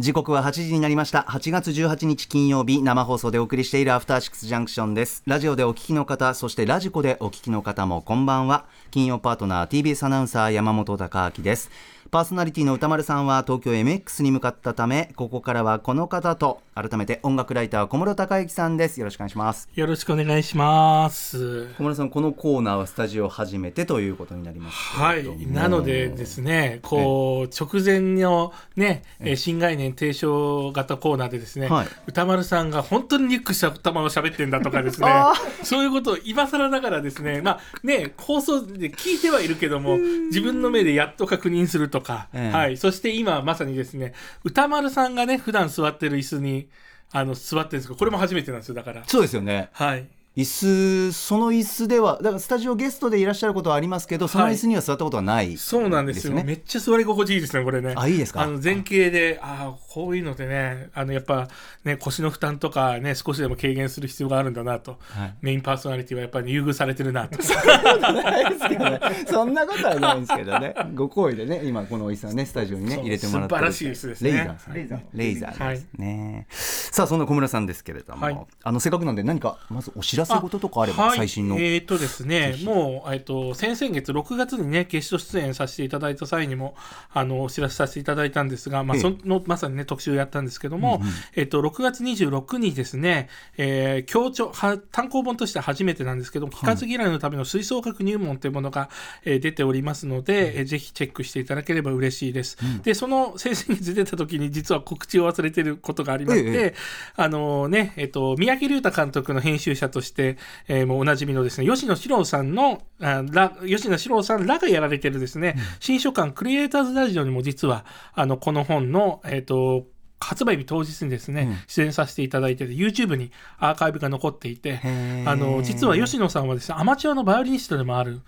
時刻は8時になりました。8月18日金曜日生放送でお送りしているアフターシックスジャンクションです。ラジオでお聞きの方そしてラジコでお聞きの方もこんばんは。金曜パートナー TBS アナウンサー山本貴明です。パーソナリティの歌丸さんは東京 MX に向かったためここからはこの方と改めて音楽ライター小室孝之さんです。よろしくお願いします。よろしくお願いします。小室さんこのコーナーはスタジオ初めてということになりますはい。なのでですねこう直前のね新概念提唱型コーナーでですね、はい、歌丸さんが本当にニックした頭を喋ってんだとかですねそういうことを今更ながらですねまあね放送で聞いてはいるけども自分の目でやっと確認するとか、ええ、はい、そして今まさにですね歌丸さんがね普段座ってる椅子にあの座ってるんですけどこれも初めてなんですよだからそうですよねはい椅子その椅子ではだからスタジオゲストでいらっしゃることはありますけどその椅子には座ったことはない、ねはい、そうなんですよ。めっちゃ座り心地いいですねこれね。あいいですか？あの前傾でああこういうのでねあのやっぱね腰の負担とかね少しでも軽減する必要があるんだなと、はい、メインパーソナリティはやっぱり優遇されてるなと。そんなことはないんですけどね。ご好意でね今この椅子はねスタジオにね入れてもらって素晴らしい椅子ですね。レイザーレイザー。レイザーですね、はい、さあそんな小村さんですけれども、はい、あのせっかくなんで何かまずお知らせ事とかあればはい、最新の。えっ、ー、とですね、もう、えっ、ー、と、先々月6月にね、ゲスト出演させていただいた際にも、あの、お知らせさせていただいたんですが、まあ、その、まさにね、特集をやったんですけども、うんうん、えっ、ー、と、6月26日ですね、えー、協調は、単行本として初めてなんですけども、聞かず嫌いのための吹奏楽入門というものが、えー、出ておりますので、えー、ぜひチェックしていただければ嬉しいです。うん、で、その先々月出た時に、実は告知を忘れてることがありまして、あのね、えっ、と、三宅龍太監督の編集者として、えー、もうおなじみのですね、吉野史郎さんの、あら吉野史郎さんらがやられてるですね、うん、新書館クリエイターズラジオにも実は、あの、この本の、えっ、ー、と、発売日当日にですね、うん、出演させていただいて YouTube にアーカイブが残っていてあの実は吉野さんはですねアマチュアのバイオリニストでもある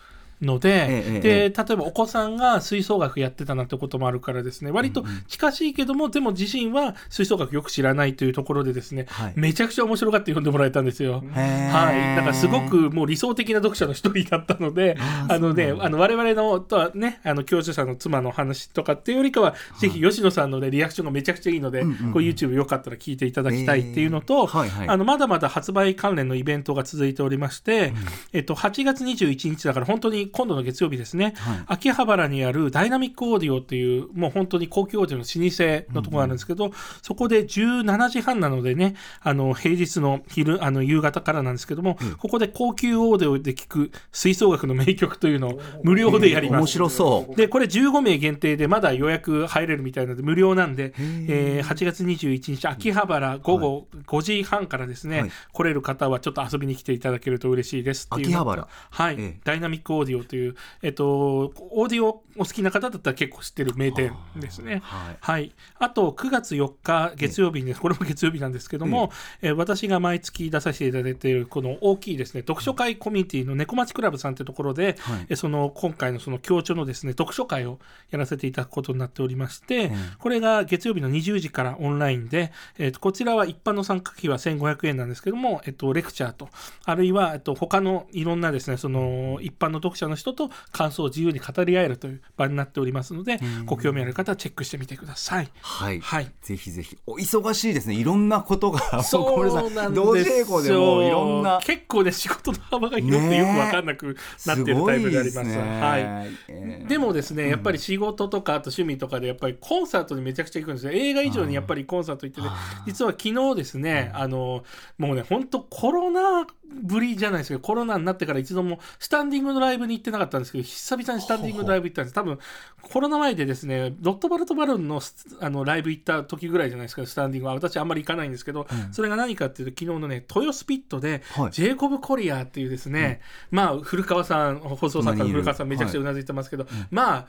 のでええ、で例えばお子さんが吹奏楽やってたなんてこともあるからですね割と近しいけども、うん、でも自身は吹奏楽よく知らないというところでですね、はい、めちゃくちゃ面白がって読んでもらえたんですよ。はい、だからすごくもう理想的な読者の一人だったのであのねあの我々のとはねあの教授者の妻の話とかっていうよりかは、はい、ぜひ吉野さんのねリアクションがめちゃくちゃいいので、こう YouTube よかったら聞いていただきたいっていうのと、あのまだまだ発売関連のイベントが続いておりまして、うん、えっと、8月21日だから本当に今度の月曜日ですね、はい、秋葉原にあるダイナミックオーディオっていうもう本当に高級オーディオの老舗のところがあるんですけど、うんうん、そこで17時半なのでねあの平日の昼あの夕方からなんですけども、うん、ここで高級オーディオで聴く吹奏楽の名曲というのを無料でやります、面白そう。でこれ15名限定でまだ予約入れるみたいなので無料なんで、えー、8月21日秋葉原午後5時半からですね、はい、来れる方はちょっと遊びに来ていただけると嬉しいです秋葉原。はい、ええ、ダイナミックオーディオという、えっとと、オーディオお好きな方だったら結構知ってる名店ですね。はい、はい、あと、9月4日月曜日に、これも月曜日なんですけども、えー、私が毎月出させていただいている、この大きいですね、読書会コミュニティの猫町クラブさんというところで、はい、その今回のその協調のですね、読書会をやらせていただくことになっておりまして、うん、これが月曜日の20時からオンラインで、えー、とこちらは一般の参加費は1500円なんですけども、えっと、レクチャーと、あるいは、えっと、他のいろんなですね、その一般の読者の人と感想を自由に語り合えるという場になっておりますので、ご興味ある方はチェックしてみてください。はい、はい、ぜひぜひ。お忙しいですね。いろんなことが そうなん同時並行でもいろんな結構ね仕事の幅が広くてよく分かんなくなってるタイプであります。すね、はい、えー、でもですねやっぱり仕事とかあと趣味とかでやっぱりコンサートにめちゃくちゃ行くんですよ。映画以上にやっぱりコンサート行ってて、実は昨日ですねあのもうね本当コロナぶりじゃないですけどコロナになってから一度もスタンディングのライブに行ってなかったんですけど久々にスタンディングのライブ行ったんです。多分コロナ前でですねロットバルトバルーンのあのライブ行った時ぐらいじゃないですかスタンディングは。私あんまり行かないんですけど、うん、それが何かっていうと昨日のね豊スピットで、はい、ジェイコブ・コリアーっていうですね、うん、まあ古川さん放送作家の古川さんめちゃくちゃうなずいてますけど、はい、まあ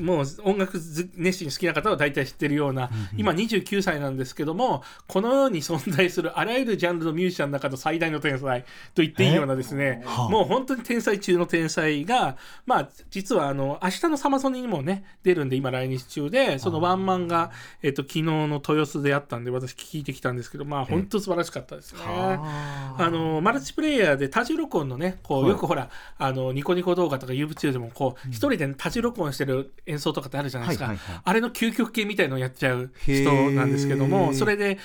もう音楽熱心好きな方は大体知ってるような、うん、今29歳なんですけどもこの世に存在するあらゆるジャンルのミュージシャンの中の最大の天才と言っていいようなですね、はあ。もう本当に天才中の天才が、まあ、実はあの明日のサマソニにもね出るんで今来日中でそのワンマンが、えっと昨日の豊洲であったんで私聞いてきたんですけどまあ本当素晴らしかったですね。はあ。のマルチプレイヤーで多重録音のねこうはい。よくほら、あのニコニコ動画とか YouTube でもこう一人で多重録音してる演奏とかってあるじゃないですか、あれの究極系みたいのをやっちゃう人なんですけどもそれで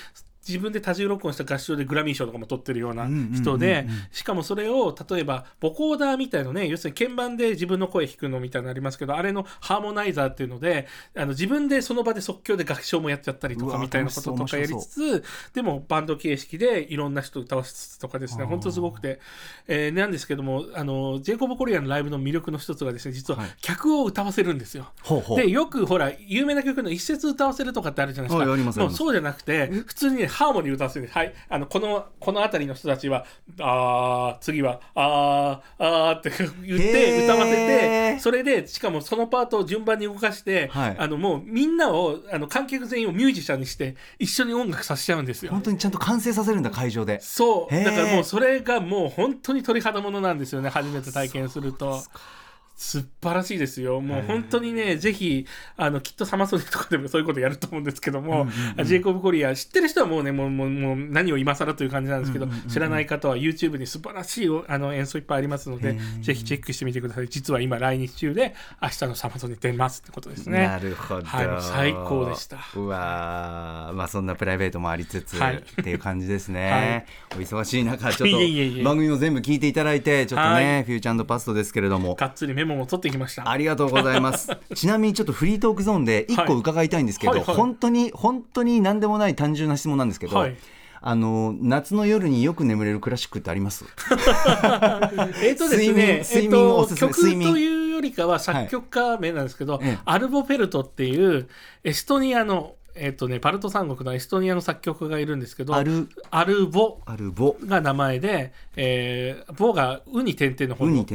自分で多重録音した合唱でグラミー賞とかも取ってるような人うんでしかもそれを例えばボコーダーみたいのね要するに鍵盤で自分の声弾くのみたいなのありますけどあれのハーモナイザーっていうのであの自分でその場で即興で合唱もやっちゃったりとかみたいなこととかやりつつでもバンド形式でいろんな人歌わしつつとかですね。本当すごくて、えーなんですけどもあのジェイコブ・コリアンのライブの魅力の一つがですね実ははい。客を歌わせるんですよ。でよくほら有名な曲の一節歌わせるとかってあるじゃないですか、もうそうじゃなくて普通にねハーモニー歌わせるんです。はい。あのこのこの辺りの人たちはあー次はあーあーって言って歌わせてそれでしかもそのパートを順番に動かして、はい。あのもうみんなをあの観客全員をミュージシャンにして一緒に音楽させちゃうんですよ。本当にちゃんと完成させるんだ会場で。そう。だからもうそれがもう本当に鳥肌ものなんですよね初めて体験すると。素晴らしいですよ。もう本当にね、ぜひ、あの、きっとサマソニとかでもそういうことやると思うんですけども、ジェイコブ・コリア、知ってる人はもうね、もう、もう、もう何を今更という感じなんですけど、知らない方は YouTube に素晴らしいあの演奏いっぱいありますので、ぜひチェックしてみてください。実は今来日中で、明日のサマソニ出ますってことですね。なるほど、はい最高でした。うわー。まあそんなプライベートもありつつ、はい。っていう感じですね、お忙しい中ちょっと 番組も全部聞いていただいてちょっとね、はい。フューチャーパストですけれども。がっつりメモも取ってきました。ありがとうございます。ちなみにちょっとフリートークゾーンで一個伺いたいんですけど、はいはいはい本当に本当に何でもない単純な質問なんですけど、はいあの夏の夜によく眠れるクラシックってあります？えっとですね、睡眠睡眠おすすめえっと、曲睡眠というよりかは作曲家名なんですけど、ええアルボ・ペルトっていうエストニアの、えっとね、パルト三国のエストニアの作曲家がいるんですけど、アルアルボ。が名前で、えー、ボがウに点々の方ウの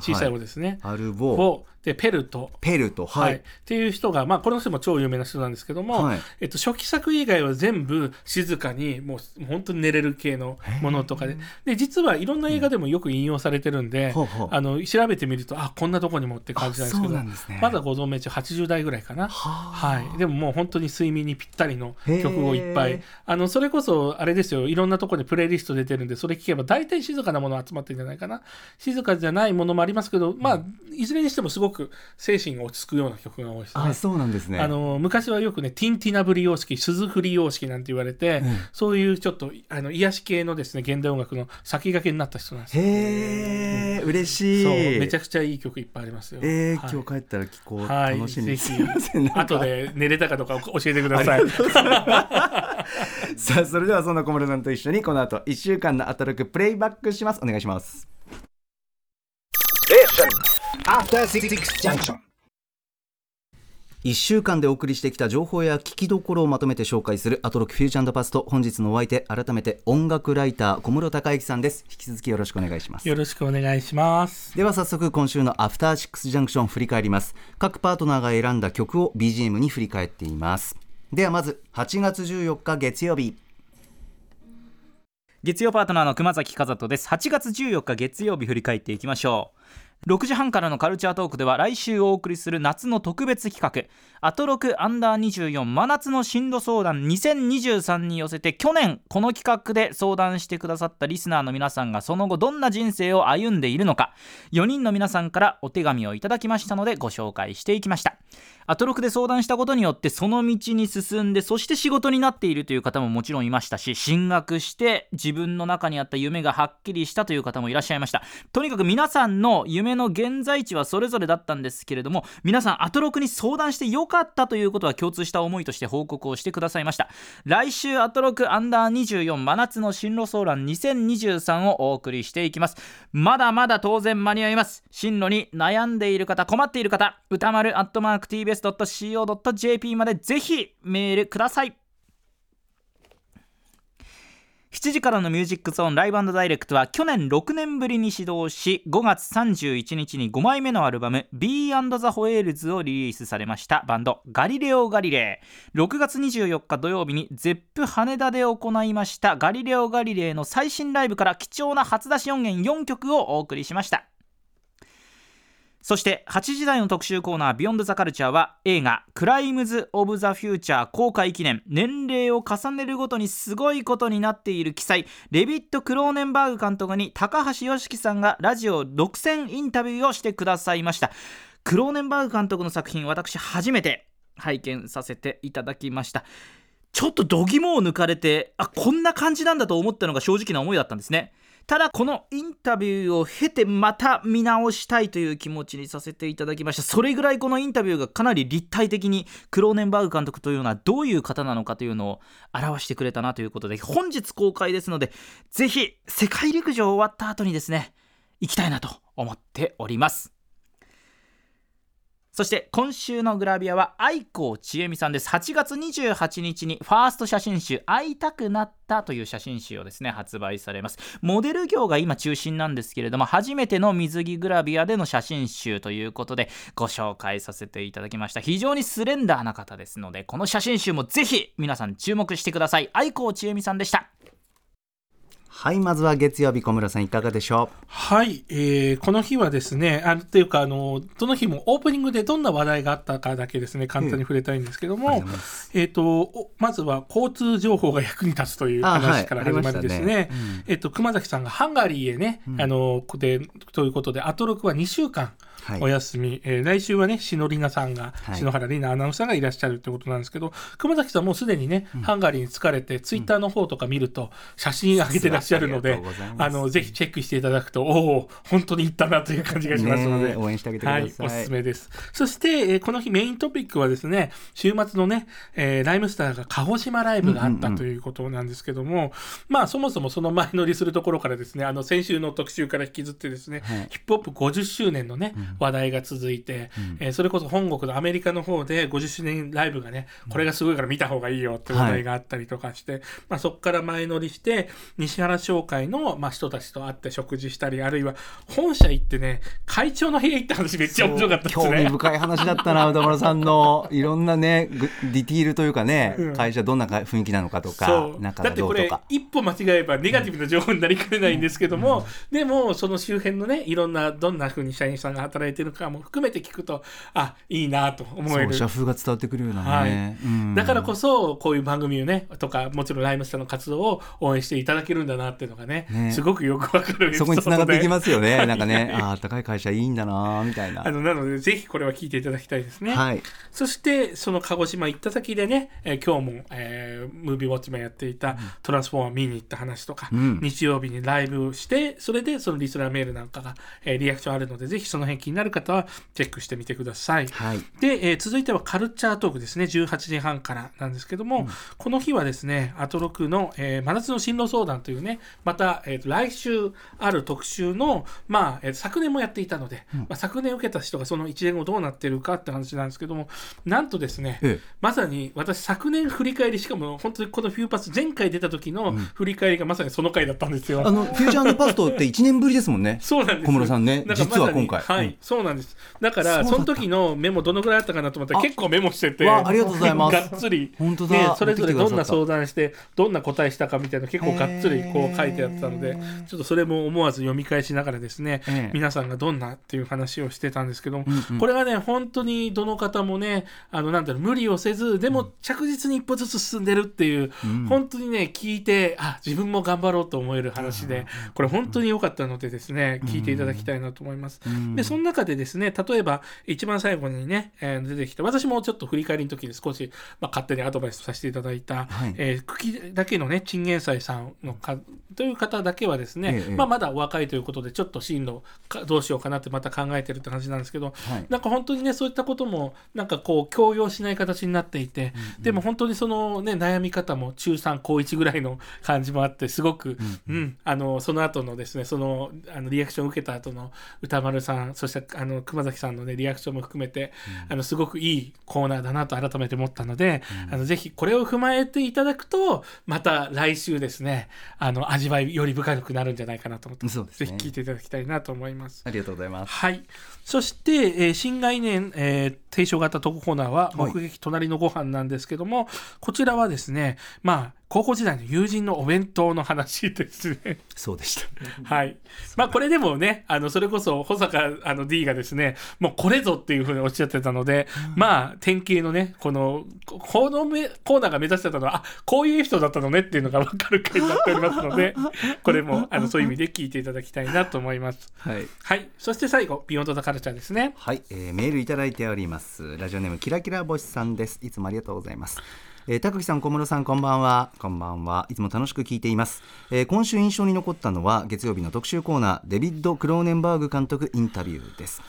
小さいは方ですね。アルボ。ボでペルトペルトはい、っていう人が、まあ、この人も超有名な人なんですけども、はい。えっと、初期作以外は全部静かにもう本当に寝れる系のものとかで。で実はいろんな映画でもよく引用されてるんで、ほうほう。あの調べてみるとあこんなとこにもって感じなんですけどね。まだご存命中80代ぐらいかな。ははい、でももう本当に睡眠にぴったりの曲をいっぱい。あのそれこそあれですよ。いろんなところにプレイリスト出てるんでそれ聞けば大体静かなもの集まってるんじゃないかな。静かじゃないものもありますけどまあいずれにしてもすごく精神が落ち着くような曲が多いですね。あそうなんですね。あの昔はよくねティンティナブリ様式鈴振り様式なんて言われて、うん。そういうちょっとあの癒し系のですね現代音楽の先駆けになった人なんですよ。へえ嬉しい。そうめちゃくちゃいい曲いっぱいありますよ。えーはい。今日帰ったら聞こう、はい楽しみにぜひ。すいません後で寝れたかどうか教えてください。さあそれではそんな小室さんと一緒にこの後1週間のアトロクプレイバックします。お願いします。Junction. 1週間でお送りしてきた情報や聞きどころをまとめて紹介するアトロクフューチャーパスト本日のお相手改めて音楽ライター小室孝之さんです。引き続きよろしくお願いします。よろしくお願いします。では早速今週のアフターシックスジャンクション振り返ります。各パートナーが選んだ曲を BGM に振り返っています。ではまず8月14日月曜日。月曜パートナーの熊崎和人です。8月14日月曜日振り返っていきましょう6時半からのカルチャートークでは来週お送りする夏の特別企画アトロクアンダー24真夏の進路相談2023に寄せて去年この企画で相談してくださったリスナーの皆さんがその後どんな人生を歩んでいるのか4人の皆さんからお手紙をいただきましたのでご紹介していきました。アトロクで相談したことによってその道に進んでそして仕事になっているという方ももちろんいましたし進学して自分の中にあった夢がはっきりしたという方もいらっしゃいました。とにかく皆さんの夢の現在地はそれぞれだったんですけれども皆さんアトロクに相談してよかったということは共通した思いとして報告をしてくださいました。来週アトロクアンダー24真夏の進路相談2023をお送りしていきます。まだまだ当然間に合います。進路に悩んでいる方困っている方歌丸アットマーク TBS.CO.JP までぜひメールください。7時からの Music Zone Live Direct は去年6年ぶりに始動し5月31日に5枚目のアルバム B&The ホエールズをリリースされました。バンド Galileo Galilei。6月24日土曜日に ZEP 羽田で行いました。 Galileo Galilei の最新ライブから貴重な初出し音源4曲をお送りしました。そして8時台の特集コーナー「 Beyond the Culture は映画「クライムズ・オブ・ザ・フューチャー」公開記念年齢を重ねるごとにすごいことになっている奇才レビット・クローネンバーグ監督に高橋良樹さんがラジオ独占インタビューをしてくださいました。クローネンバーグ監督の作品私初めて拝見させていただきました。ちょっと度肝を抜かれてあこんな感じなんだと思ったのが正直な思いだったんですね。ただこのインタビューを経てまた見直したいという気持ちにさせていただきました。それぐらいこのインタビューがかなり立体的にクローネンバーグ監督というのはどういう方なのかというのを表してくれたなということで本日公開ですのでぜひ世界陸上終わった後にですね行きたいなと思っております。そして今週のグラビアは愛子千恵美さんです。8月28日にファースト写真集「会いたくなった」という写真集をですね発売されます。モデル業が今中心なんですけれども初めての水着グラビアでの写真集ということでご紹介させていただきました。非常にスレンダーな方ですのでこの写真集もぜひ皆さん注目してください。愛子千恵美さんでした。はいまずは月曜日小村さんいかがでしょはい、えーこの日はですね、あっていうか、あの、どの日もオープニングでどんな話題があったかだけですね、簡単に触れたいんですけどもうございます、えっ、と、おまずは交通情報が役に立つという話から始まりですね、ありましたね。えっ、と、熊崎さんがハンガリーへね、あの、で、ということで、アトロクは2週間、はいお休み、えー来週はね、篠里奈さんが、はい。篠原里奈アナウンサーがいらっしゃるということなんですけど、熊崎さんもうすでにね、ハンガリーに疲れて、ツイッターの方とか見ると、写真上げてらっしゃるのであの、ぜひチェックしていただくと、おお、本当に行ったなという感じがしますので、応援してあげてください。はい、おすすめです。そして、えーこの日メイントピックはですね、週末のね、えーライムスターが鹿児島ライブがあったということなんですけども、まあ、そもそもその前乗りするところからですね、あの、先週の特集から引きずってですね、はい。ヒップホップ50周年のね、話題が続いて、えーそれこそ本国のアメリカの方で50周年ライブがね、これがすごいから見た方がいいよって話題があったりとかして、まあ、そこから前乗りして、西原商会の、まあ、人たちと会って食事したり、あるいは本社行ってね、会長の部屋行った話めっちゃ面白かったです興味ね。深い話だったな 歌丸さんのいろんなねグディティールというかね、うん。会社どんな雰囲気なのかとかそう。中がだってこれどうとか。一歩間違えばネガティブな情報になりかねないんですけども、でもその周辺のねいろんなどんな風に社員さんが働いてるかも含めて聞くとあいいなと思える。そう社風が伝わってくるようなね、はい。うん。だからこそこういう番組をねとかもちろんライムスターの活動を応援していただけるんだなっていうのがねね。すごくよくわかるそこに繋がっていきますよね、は いなんかねああ高い会社いいんだなみたいな。あのなのでぜひこれは聞いていただきたいですね。はい。そして、その鹿児島行った先でね、えー今日も、えームービーウォッチマンやっていたトランスフォーマー見に行った話とか、うん。日曜日にライブをして、それでそのリスナーメールなんかが、えーリアクションあるので、ぜひその辺気になる方はチェックしてみてください。はい。で、えー続いてはカルチャートークですね、18時半からなんですけども、この日はですね、アトロクの、えー真夏の進路相談というね、また、えーと来週ある特集の、まあ、えー昨年もやっていたので、まあ、昨年受けた人がその1年後どうなってるかって話なんですけども、なんとですね、ええ。まさに私昨年振り返り、しかも本当にこのフューパス前回出た時の振り返りがまさにその回だったんですよ。あのフューチャーパストって1年ぶりですもんね。そうなんです小室さんね。実は今回。はい、うんそうなんです。だから、その時のメモどのぐらいあったかなと思ったらあ。結構メモしてて、わありがとうございます。がっつり、本当だ。ね、それぞれどんな相談して、どんな答えしたかみたいな結構がっつりこう書いてあったので、ちょっとそれも思わず読み返しながらですね、ええ。皆さんがどんなっていう話をしてたんですけども、うんうん。これがね、本当にどの方もね、あの、なんだろう、無理をせず、でも着実に一歩ずつ進んでるっていう、ん。本当にね、聞いて、あ、自分も頑張ろうと思える話で、これ本当に良かったのでですね、聞いていただきたいなと思います。ん。で、その中でですね、例えば、一番最後にね、えー出てきた、私もちょっと振り返りの時に少し、まあ、勝手にアドバイスさせていただいた、はい。えー茎だけのね、チンゲンサイさんのか、という方だけはですね、ええまあ、まだお若いということで、ちょっと進路かどうしようかなってまた考えてるって感じなんですけど、はい。なんか本当にね、そういったことも、なんかこう、強要しない形になっていて、でも本当にそのね、悩み方も中3、高1ぐらいの感じもあって、すごく、うん、あの、その後のですね、その、あの、リアクションを受けた後の歌丸さん、そししたあの熊崎さんのねリアクションも含めて、あのすごくいいコーナーだなと改めて思ったので、あのぜひこれを踏まえていただくとまた来週ですねあの味わいより深くなるんじゃないかなと思ってそうですね。ぜひ聞いていただきたいなと思います。ありがとうございます。はい。そして、えー新概念、えー提唱型特コーナーは、はい。目撃隣のご飯なんですけども、こちらはですね、まあ、高校時代の友人のお弁当の話ですね。そうでしたはい。まあ、これでもね、あの、それこそ、保坂あの D がですね、もうこれぞっていうふうにおっしゃってたので、まあ、典型のね、この、ここのめコーナーが目指してたのは、あ、こういう人だったのねっていうのが分かる回になっておりますので、これも、あの、そういう意味で聞いていただきたいなと思います。はいはい。そして最後、ビヨンドザカルチャーですね。はい、えーメールいただいておりますラジオネームキラキラ星さんですいつもありがとうございますえー高木さん小室さんこんばんは。こんばんは。いつも楽しく聞いています、えー今週印象に残ったのは月曜日の特集コーナーデビッド・クローネンバーグ監督インタビューです。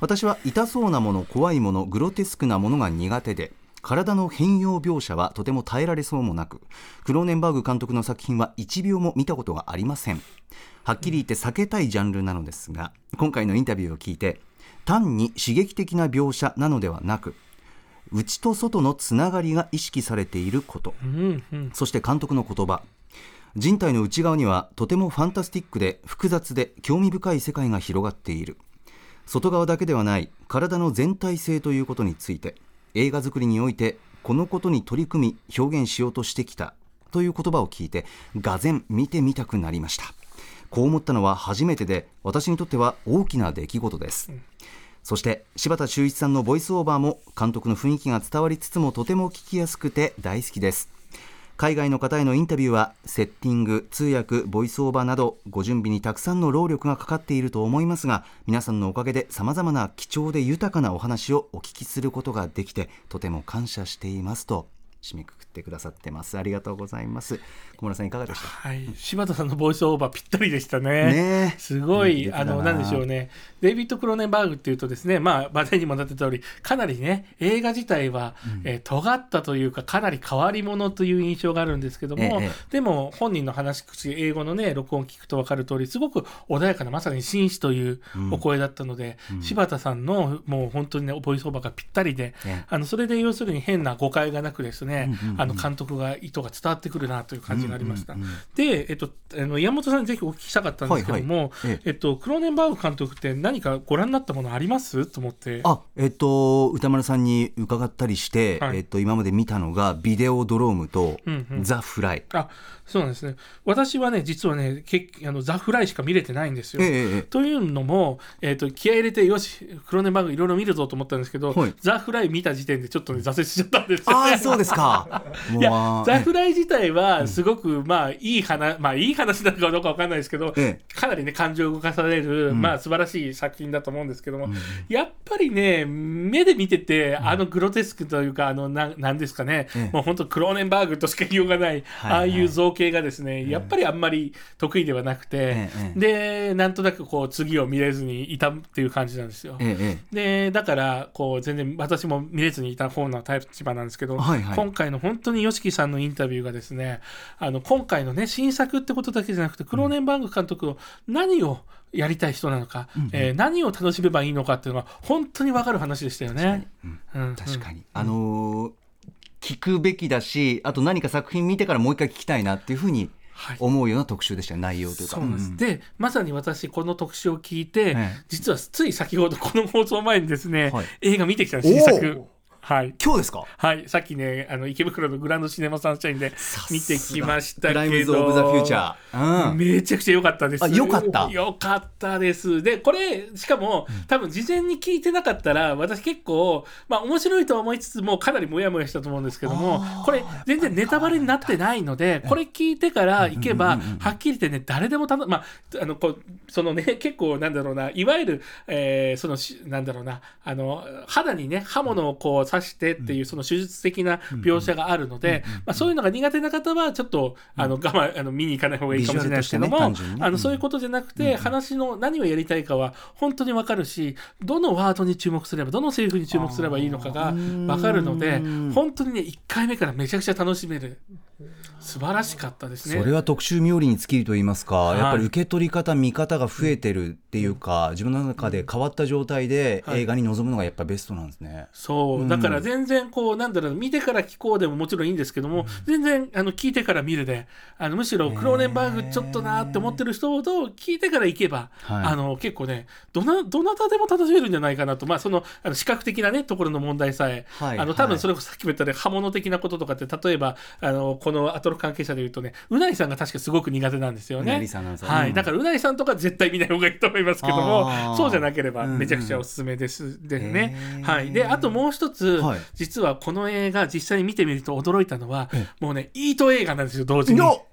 私は痛そうなもの怖いものグロテスクなものが苦手で体の変容描写はとても耐えられそうもなくクローネンバーグ監督の作品は1秒も見たことがありません。はっきり言って避けたいジャンルなのですが今回のインタビューを聞いて単に刺激的な描写なのではなく内と外のつながりが意識されていること。うんうん。そして監督の言葉。人体の内側にはとてもファンタスティックで複雑で興味深い世界が広がっている。外側だけではない体の全体性ということについて映画作りにおいてこのことに取り組み表現しようとしてきたという言葉を聞いてがぜ見てみたくなりました。こう思ったのは初めてで私にとっては大きな出来事です、そして柴田修一さんのボイスオーバーも監督の雰囲気が伝わりつつもとても聞きやすくて大好きです。海外の方へのインタビューはセッティング通訳ボイスオーバーなどご準備にたくさんの労力がかかっていると思いますが皆さんのおかげでさまざまな貴重で豊かなお話をお聞きすることができてとても感謝していますと締めくくってくださってます。ありがとうございます。小村さんいかがでした？はい、柴田さんのボイスオーバーぴったりでしたね。すごい、あの、な。んでしょうね。デイビッド・クローネンバーグっていうとですね、まあ、話題にもなってた通り、かなりね、映画自体は、えー尖ったというか、かなり変わり者という印象があるんですけども、ええでも、本人の話口、英語のね、録音を聞くと分かる通り、すごく穏やかな、まさに紳士というお声だったので、柴田さんの、もう本当にね、ボイスオーバーがぴったりで、ねあの、それで要するに変な誤解がなくですね、うんうんうん。あの、監督が意図が伝わってくるなという感じがありました。で、えっと、あの山本さんにぜひお聞きしたかったんですけども、はいはい。ええ。えっと、クローネンバーグ監督って何かご覧になったものあります？と思って。あえっと歌丸さんに伺ったりして、はい。えっと、今まで見たのがビデオドロームとうんうん。ザ・フライ、あそうなんですね。私はね、実はね、けあのザ・フライしか見れてないんですよ。ええええ。というのも、えっと気合い入れて、よし、クローネンバーグいろいろ見るぞと思ったんですけど、はい。ザ・フライ見た時点でちょっとね、挫折しちゃったんですよ、ね。ああそうですか。いやザ・フライ自体はすごく、まあいい話、まあいい話なのかどうかわかんないですけど、えかなりね感情を動かされる、ん。まあ素晴らしい作品だと思うんですけども、やっぱりね目で見てて、あのグロテスクというかあのななんですかね、ええ。もう本当クローネンバーグとしか言いようがない、はいはいああいう造形がですね、やっぱりあんまり得意ではなくて、ええでなんとなくこう次を見れずにいたっていう感じなんですよ。でだからこう全然私も見れずにいた方の立場なんですけど、はいはい。今回の本当に YOSHIKI さんのインタビューがですねあの今回のね新作ってことだけじゃなくてクローネンバーグ監督の何をやりたい人なのか、えー何を楽しめばいいのかっていうのが本当に分かる話でしたよね。うん。うん。確かに、あのー聞くべきだしあと何か作品見てからもう一回聞きたいなっていうふうにはい。思うような特集でしたよ。内容というか。そうです、ん。でまさに私この特集を聞いて、ええ。実はつい先ほどこの放送前にですね、はい。映画見てきた新作。はい。今日ですか？はい、さっきね、あの池袋のグランドシネマサンシャインで見てきましたけど、プライムズ・オブ・ザ・フューチャー、うん、めちゃくちゃ良かったです。あ良かった？良かったです。で、これ、しかも、多分事前に聞いてなかったら、私結構、まあ面白いとは思いつつも、かなりモヤモヤしたと思うんですけども、これ、全然ネタバレになってないので、これ聞いてから行けば、はっきり言ってね、誰でもたの、まあ、あの、こう、そのね、結構、なんだろうな、いわゆる、えーそのし、なんだろうな、あの、肌にね、刃物をこう刺してっていう、その手術的な描写があるので、まあそういうのが苦手な方は、ちょっと、あの、我慢、あの、見に行かない方がいいかもしれないですけども、あのそういうことじゃなくて、話の何をやりたいかは本当に分かるしどのワードに注目すればどのセリフに注目すればいいのかが分かるのでうん本当にね1回目からめちゃくちゃ楽しめる素晴らしかったですね。それは特集冥利に尽きると言いますか、い。やっぱり受け取り方見方が増えてるっていうか、自分の中で変わった状態ではい。映画に臨むのがやっぱベストなんですね。そう。うだから全然こうなんだろう見てから聞こうでももちろんいいんですけども、全然あの聞いてから見るであのむしろクローネンバーグちょっとなーって思ってる人ほど聞いてから行けば、はい。あの結構ねどなどなたでも楽しめるんじゃないかなとまあそのあの視覚的なねところの問題さえ、はい。あの多はい。分それこそさっきも言ったね刃物的なこととかって例えばあのこのアトロク関係者で言うとねうないさんが確かすごく苦手なんですよね。はい、うん。だからうないさんとか絶対見ない方がいいと思いますけどもそうじゃなければうん。うんめちゃくちゃおすすめです、でね。へー。はい。であともう一つ、はい。実はこの映画実際に見てみると驚いたのはもうねイート映画なんですよ同時に。よ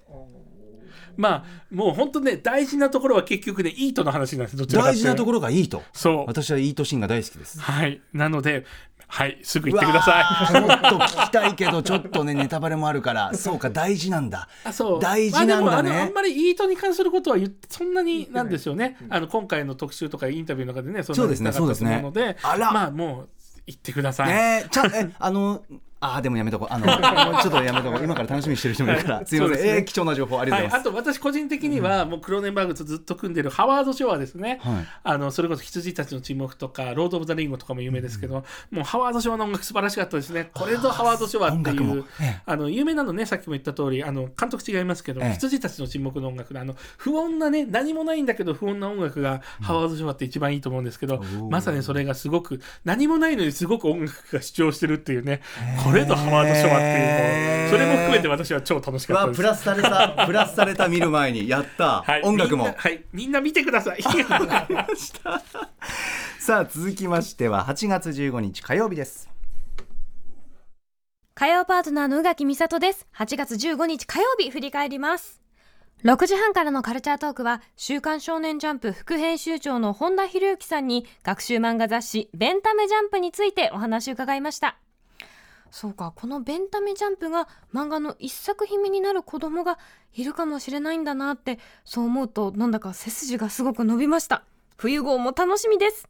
まあもう本当ね大事なところは結局ねイートの話なんですどちらか大事なところがいいと。そう。私はイートシーンが大好きです。はい。なのではいすぐ行ってください。もっと聞きたいけどちょっとねネタバレもあるからそうか大事なんだ。あそう。大事なんだまあ、でもあんまりイートに関することは言ってそんなになんですよね、あの今回の特集とかインタビューの中でねそんなそうですねそうですね。まあもう行ってください、ねえちゃんえあのあーでもやめとこう。あのもう ちょっとやめとこう。今から楽しみにしてる人もいるから。すいません、ね。えー貴重な情報ありがはい、とうございます、あと私個人的にはもうクローネンバーグとずっと組んでるハワード・ショアですね、はい。あのそれこそ羊たちの沈黙とかロード・オブ・ザ・リングとかも有名ですけど、もうハワード・ショアの音楽素晴らしかったですね。これぞハワード・ショアっていうええ。あの有名なのねさっきも言った通りあの監督違いますけど、ええ。羊たちの沈黙の音楽のあの不穏なね何もないんだけど不穏な音楽がハワード・ショアって一番いいと思うんですけど、まさにそれがすごく何もないのにすごく音楽が主張してるっていうねこれぞハワード・ショアっていうそれも含めて私は超楽しかったですわプ。ラスされた プラスされた見る前にやった、はい、音楽もみんなはい、みんな見てください。さあ続きましては8月15日火曜日です火曜パートナーの宇垣美里です。8月15日火曜日振り返ります。6時半からのカルチャートークは、週刊少年ジャンプ副編集長の本田博之さんに、学習漫画雑誌、ベンタメジャンプについてお話を伺いました。そうか、このベンタメジャンプが漫画の一作品目になる子供がいるかもしれないんだなって、そう思うと、なんだか背筋がすごく伸びました。冬号も楽しみです。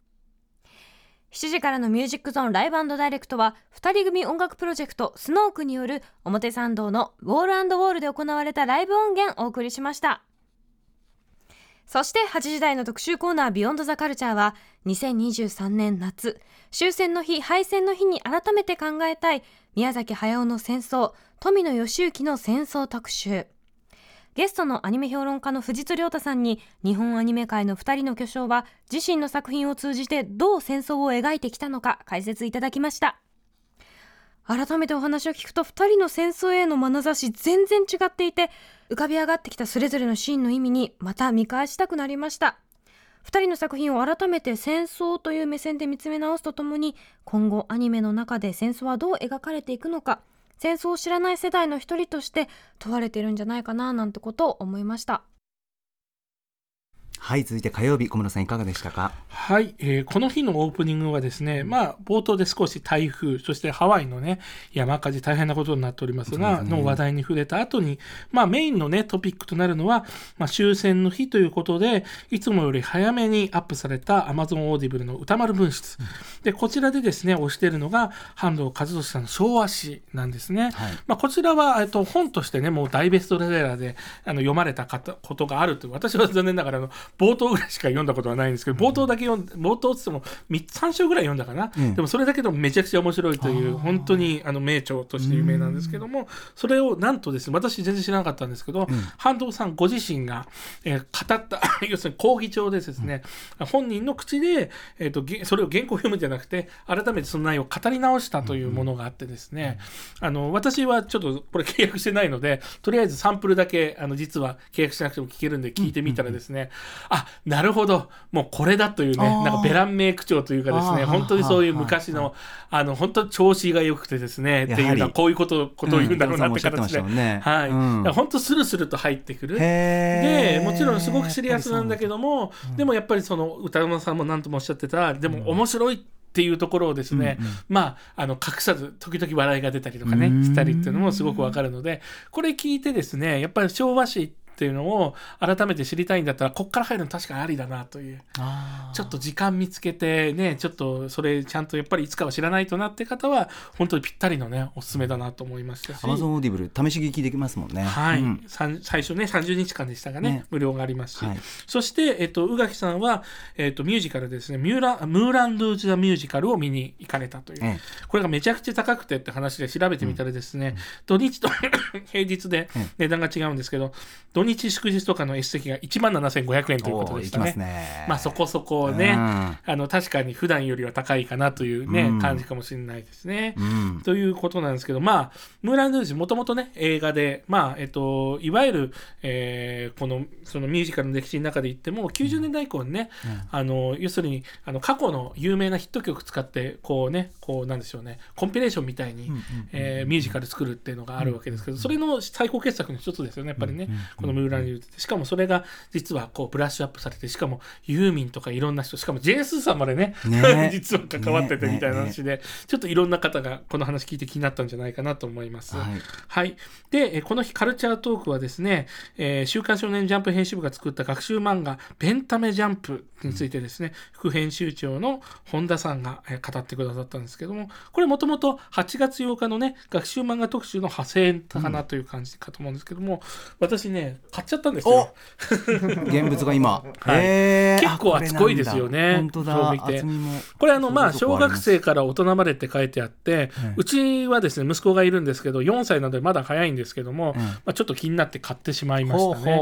7時からのミュージックゾーンライブダイレクトは2人組音楽プロジェクトスノークによる表参道のウォールウォールで行われたライブ音源をお送りしましたそして8時台の特集コーナービヨンドザカルチャーは2023年夏終戦の日敗戦の日に改めて考えたい宮崎駿の戦争富野義行の戦争特集。ゲストのアニメ評論家の藤津亮太さんに日本アニメ界の2人の巨匠は自身の作品を通じてどう戦争を描いてきたのか解説いただきました。改めてお話を聞くと2人の戦争への眼差し全然違っていて浮かび上がってきたそれぞれのシーンの意味にまた見返したくなりました。2人の作品を改めて戦争という目線で見つめ直すとともに今後アニメの中で戦争はどう描かれていくのか戦争を知らない世代の一人として問われているんじゃないかななんてことを思いました。はい続いて火曜日小室さんいかがでしたか？はい、えーこの日のオープニングはですね、まあ、冒頭で少し台風、そしてハワイのね、山火事大変なことになっておりますが、ねの話題に触れた後に、まあ、メインのね、トピックとなるのは、まあ、終戦の日ということで、いつもより早めにアップされた Amazon オーディブルの宇多丸分室。で、こちらでですね、推しているのが、半藤一利さんの昭和史なんですね。はいまあ、こちらは、えっと、本としてね、もう大ベストセラーであの読まれた方ことがあるという、私は残念ながらあの冒頭ぐらいしか読んだことはないんですけど、冒頭だけ読ん冒頭っつっても3 3章ぐらい読んだかな、うん。でもそれだけでもめちゃくちゃ面白いという、本当にあの名著として有名なんですけども、それをなんとですね、私全然知らなかったんですけど、半藤さんご自身が、えー語った、要するに講義帳でですね、本人の口で、えー、とげそれを原稿を読むんじゃなくて、改めてその内容を語り直したというものがあってですね、あの私はちょっとこれ契約してないので、とりあえずサンプルだけ、あの実は契約しなくても聞けるんで聞いてみたらですね、あなるほど、もうこれだというね、なんかベラン名口調というかですね、本当にそういう昔の、あの本当に調子が良くてですね、っていうのはこういうことことを言うんだろうなって形で、うんね。はい、うん。本当スルスルと入ってくる。でもちろんすごくシリアスなんだけども、でもやっぱりその歌山さんも何ともおっしゃってたでも面白いっていうところをですね、まああの隠さず時々笑いが出たりとかねうん。したりっていうのもすごくわかるのでこれ聞いてですねやっぱり昭和史っていうのを改めて知りたいんだったらこっから入るの確かにありだなという。ちょっと時間見つけてねちょっとそれちゃんとやっぱりいつかは知らないとなって方は本当にぴったりのねおすすめだなと思いましたし。 Amazon Audible 試し聞きできますもんね。はい、うん。最初ね30日間でしたがね。ね。無料がありますし、はい。そして、えっと、宇垣さんは、えっと、ミュージカルですねミューラムーラン・ルージュ・ザ・ミュージカルを見に行かれたという、ええ。これがめちゃくちゃ高くてって話で調べてみたらですね、土日と 平日でええ。値段が違うんですけど、土日祝日とかの S 席が1万7500円ということでしたね。すね。まあそこそこね、うん。あの確かに普段よりは高いかなというね、うん感じかもしれないですね。うん。ということなんですけど、まあ、ムーラン・ルージュ、もともとね、映画で、まあ、えっと、いわゆる、えーこの、そのミュージカルの歴史の中で言っても、90年代以降にね、あの、要するに、あの、過去の有名なヒット曲使って、こうね、こう、なんでしょうね、コンピレーションみたいに、えーミュージカル作るっていうのがあるわけですけど、それの最高傑作の一つですよね、やっぱりね、このムーラン・ルージュって。しかもそれが、実は、こう、ブラッシュアップされて、しかも、ユーミンとかいろんな人、しかも、ジェーン・スーさんまでね、ね 実は関わっててみたいな話で、ちょっといろんな方がこの話聞いて気になったんじゃないかなと思います。はいはい。で、えーこの日カルチャートークはですね、えー週刊少年ジャンプ編集部が作った学習漫画、ペンタメジャンプについてですね、副編集長の本田さんが、えー語ってくださったんですけども、これもともと8月8日のね、学習漫画特集の派生かなという感じかと思うんですけども、私ね、買っちゃったんですよ。現物が今、はい。結構厚こいですよね。本当だ。これあのまあ小学生から大人までって書いてあって、うちはですね息子がいるんですけど4歳なのでまだ早いんですけども、うん。まあ、ちょっと気になって買ってしまいましたね。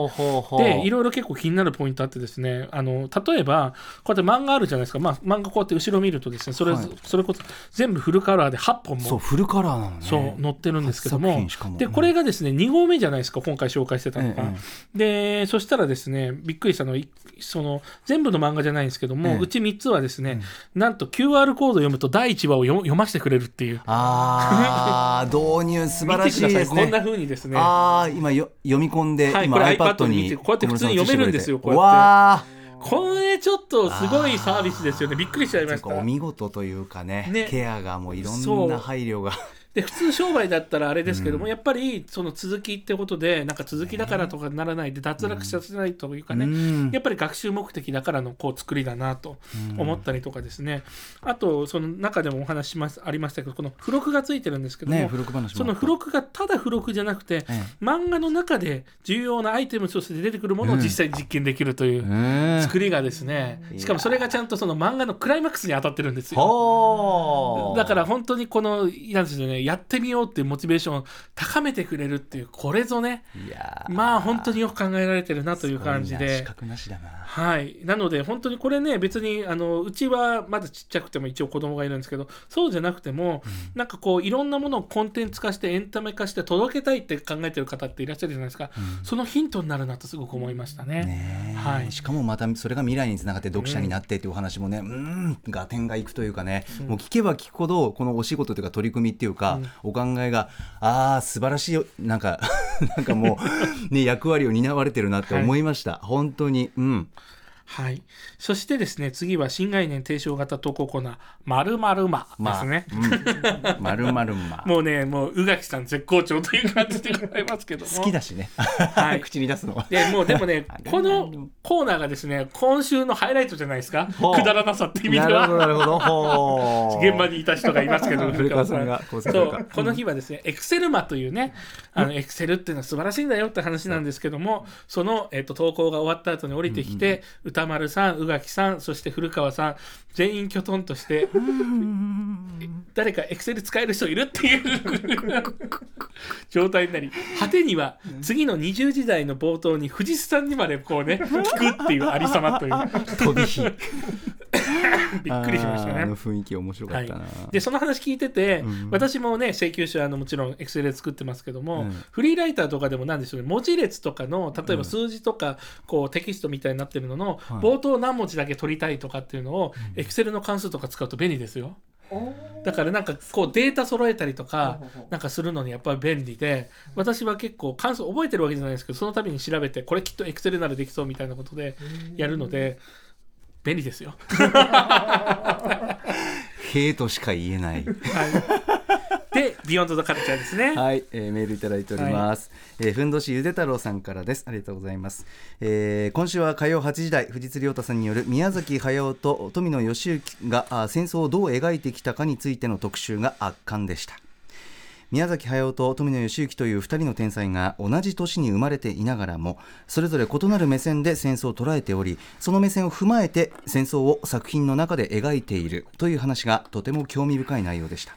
でいろいろ結構気になるポイントあってですねあの例えばこうやって漫画あるじゃないですか、まあ、漫画こうやって後ろ見るとですねそれ,、はい。それこそ全部フルカラーで8本もそうフルカラーなのね。そう載ってるんですけども。でこれがですね2号目じゃないですか今回紹介してたのが、えでそしたらですねびっくりしたのはいその全部の漫画じゃないんですけども、ええ。うち3つはですね、なんと QR コードを読むと第1話を読読ませてくれるっていう。あー 導入素晴らしいですね。こんな風にですね。ああ今よ読み込んで、今はいこれ iPad にこうやって普通に読めるんですよこうやって。わあこれちょっとすごいサービスですよね。びっくりしちゃいました。お見事というかねね。ケアがもういろんな配慮がで普通商売だったらあれですけども、やっぱりその続きってことでなんか続きだからとかならないで脱落させないというかね、うん。やっぱり学習目的だからのこう作りだなと思ったりとかですね、あとその中でもお話しますありましたけどこの付録がついてるんですけども、ね付録話もその付録がただ付録じゃなくて、ええ。漫画の中で重要なアイテムとして出てくるものを実際に実験できるといううん作りがですね、うんしかもそれがちゃんとその漫画のクライマックスに当たってるんですよ。だから本当にこのなんですよねやってみようっていうモチベーションを高めてくれるっていうこれぞねいやー。まあ本当によく考えられてるなという感じで。な資。格なしだな。はい、なので本当にこれね別にあのうちはまだちっちゃくても一応子供がいるんですけどそうじゃなくても、なんかこういろんなものをコンテンツ化してエンタメ化して届けたいって考えてる方っていらっしゃるじゃないですか、そのヒントになるなとすごく思いましたね。ねえ。はい。しかもまたそれが未来につながって読者になってっていうお話もねうん合点がいくというかね、もう聞けば聞くほどこのお仕事というか取り組みっていうか、お考えがああ素晴らしいよ。なんか なんかもう ね役割を担われてるなって思いました、本当に。うんはい、そしてですね次は新概念提唱型投稿コーナー「まるまるま」ですね。うん、まるまるま。もうね、もう宇垣さん絶好調という感じでございますけども。好きだしね、はい。口に出すのは。でもうでもね このコーナーがですね今週のハイライトじゃないですか？くだらなさって意味でなるほどはなるほど。現場にいた人がいますけど。古川さんがそうこの日はですねエクセルマというねあのエクセルっていうのは素晴らしいんだよって話なんですけどもその、えっと投稿が終わった後に降りてきて、歌丸さん宇垣さんそして古川さん全員きょとんとして誰かエクセル使える人いるっていう状態になり果てには次の20時代の冒頭に藤津さんにまでこうね聞くっていうありさまという。飛び火。びっくりしましたね。あーあの。雰囲気面白かはいったな、、でその話聞いてて、うん。私もね請求書あのもちろんエクセルで作ってますけども、うん。フリーライターとかでもなんでしょうね文字列とかの例えば数字とか、こうテキストみたいになってるのの、はい。冒頭何文字だけ取りたいとかっていうのを、エクセルの関数とか使うと便利ですよ。だからなんかこうデータ揃えたりとかなんかするのにやっぱり便利で私は結構関数覚えてるわけじゃないですけどその度に調べてこれきっとエクセルならできそうみたいなことでやるので便利ですよ。へえとしか言えない。はい、でビヨンドザカルチャーですねはい、えーメールいただいております。えーふんどしゆで太郎さんからです。ありがとうございます。えー今週は火曜8時台、藤津亮太さんによる宮崎駿と富野義行があ戦争をどう描いてきたかについての特集が圧巻でした。宮崎駿と富野義行という2人の天才が同じ年に生まれていながらもそれぞれ異なる目線で戦争を捉えておりその目線を踏まえて戦争を作品の中で描いているという話がとても興味深い内容でした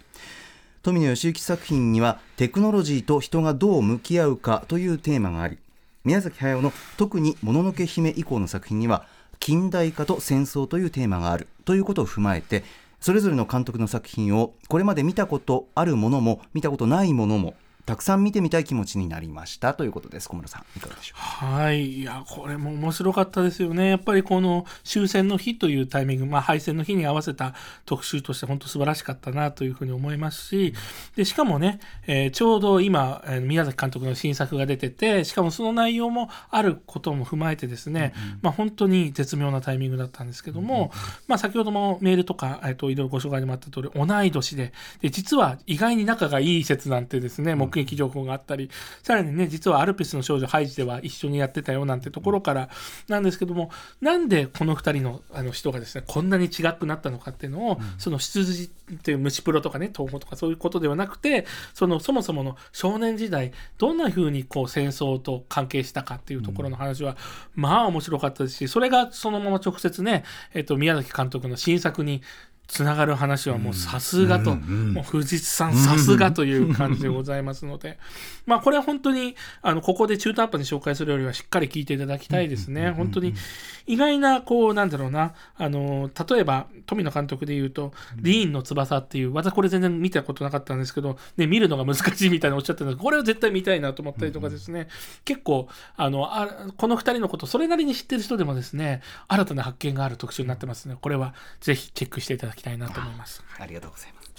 富野義行作品にはテクノロジーと人がどう向き合うかというテーマがあり宮崎駿の特に「もののけ姫」以降の作品には近代化と戦争というテーマがあるということを踏まえてそれぞれの監督の作品をこれまで見たことあるものも見たことないものもたくさん見てみたい気持ちになりましたということです。小室さんいかがでしょう？はい。いやこれも面白かったですよね。やっぱりこの終戦の日というタイミング、まあ、敗戦の日に合わせた特集として本当素晴らしかったなというふうに思いますしでしかもね、えーちょうど今、えー宮崎監督の新作が出ててしかもその内容もあることも踏まえてですね、まあ、本当に絶妙なタイミングだったんですけども、まあ、先ほどもメールとか、えー、といろいろご紹介にもあった通り同い年でで実は意外に仲がいい説なんてですね目撃情報があったりさらにね実はアルプスの少女ハイジでは一緒にやってたよなんてところからなんですけどもなんでこの2人のあの人がですねこんなに違くなったのかっていうのを、その出自っていう虫プロとかね東宝とかそういうことではなくてそのそもそもの少年時代どんな風にこう戦争と関係したかっていうところの話は、まあ面白かったですしそれがそのまま直接ね、えっと宮崎監督の新作につながる話はもうさすがと、もう藤津さんさすがという感じでございますので、まあこれは本当にあのここで中途半端に紹介するよりはしっかり聞いていただきたいですね。本当に意外なこうなんだろうな。あの例えば富野監督で言うと「ディーンの翼」っていう私これ全然見たことなかったんですけど、ね、見るのが難しいみたいなおっしゃってたんですこれは絶対見たいなと思ったりとかですね、結構あのあこの2人のことそれなりに知ってる人でもですね新たな発見がある特集になってますのでこれはぜひチェックしていただきたいなと思います。ありがとうございます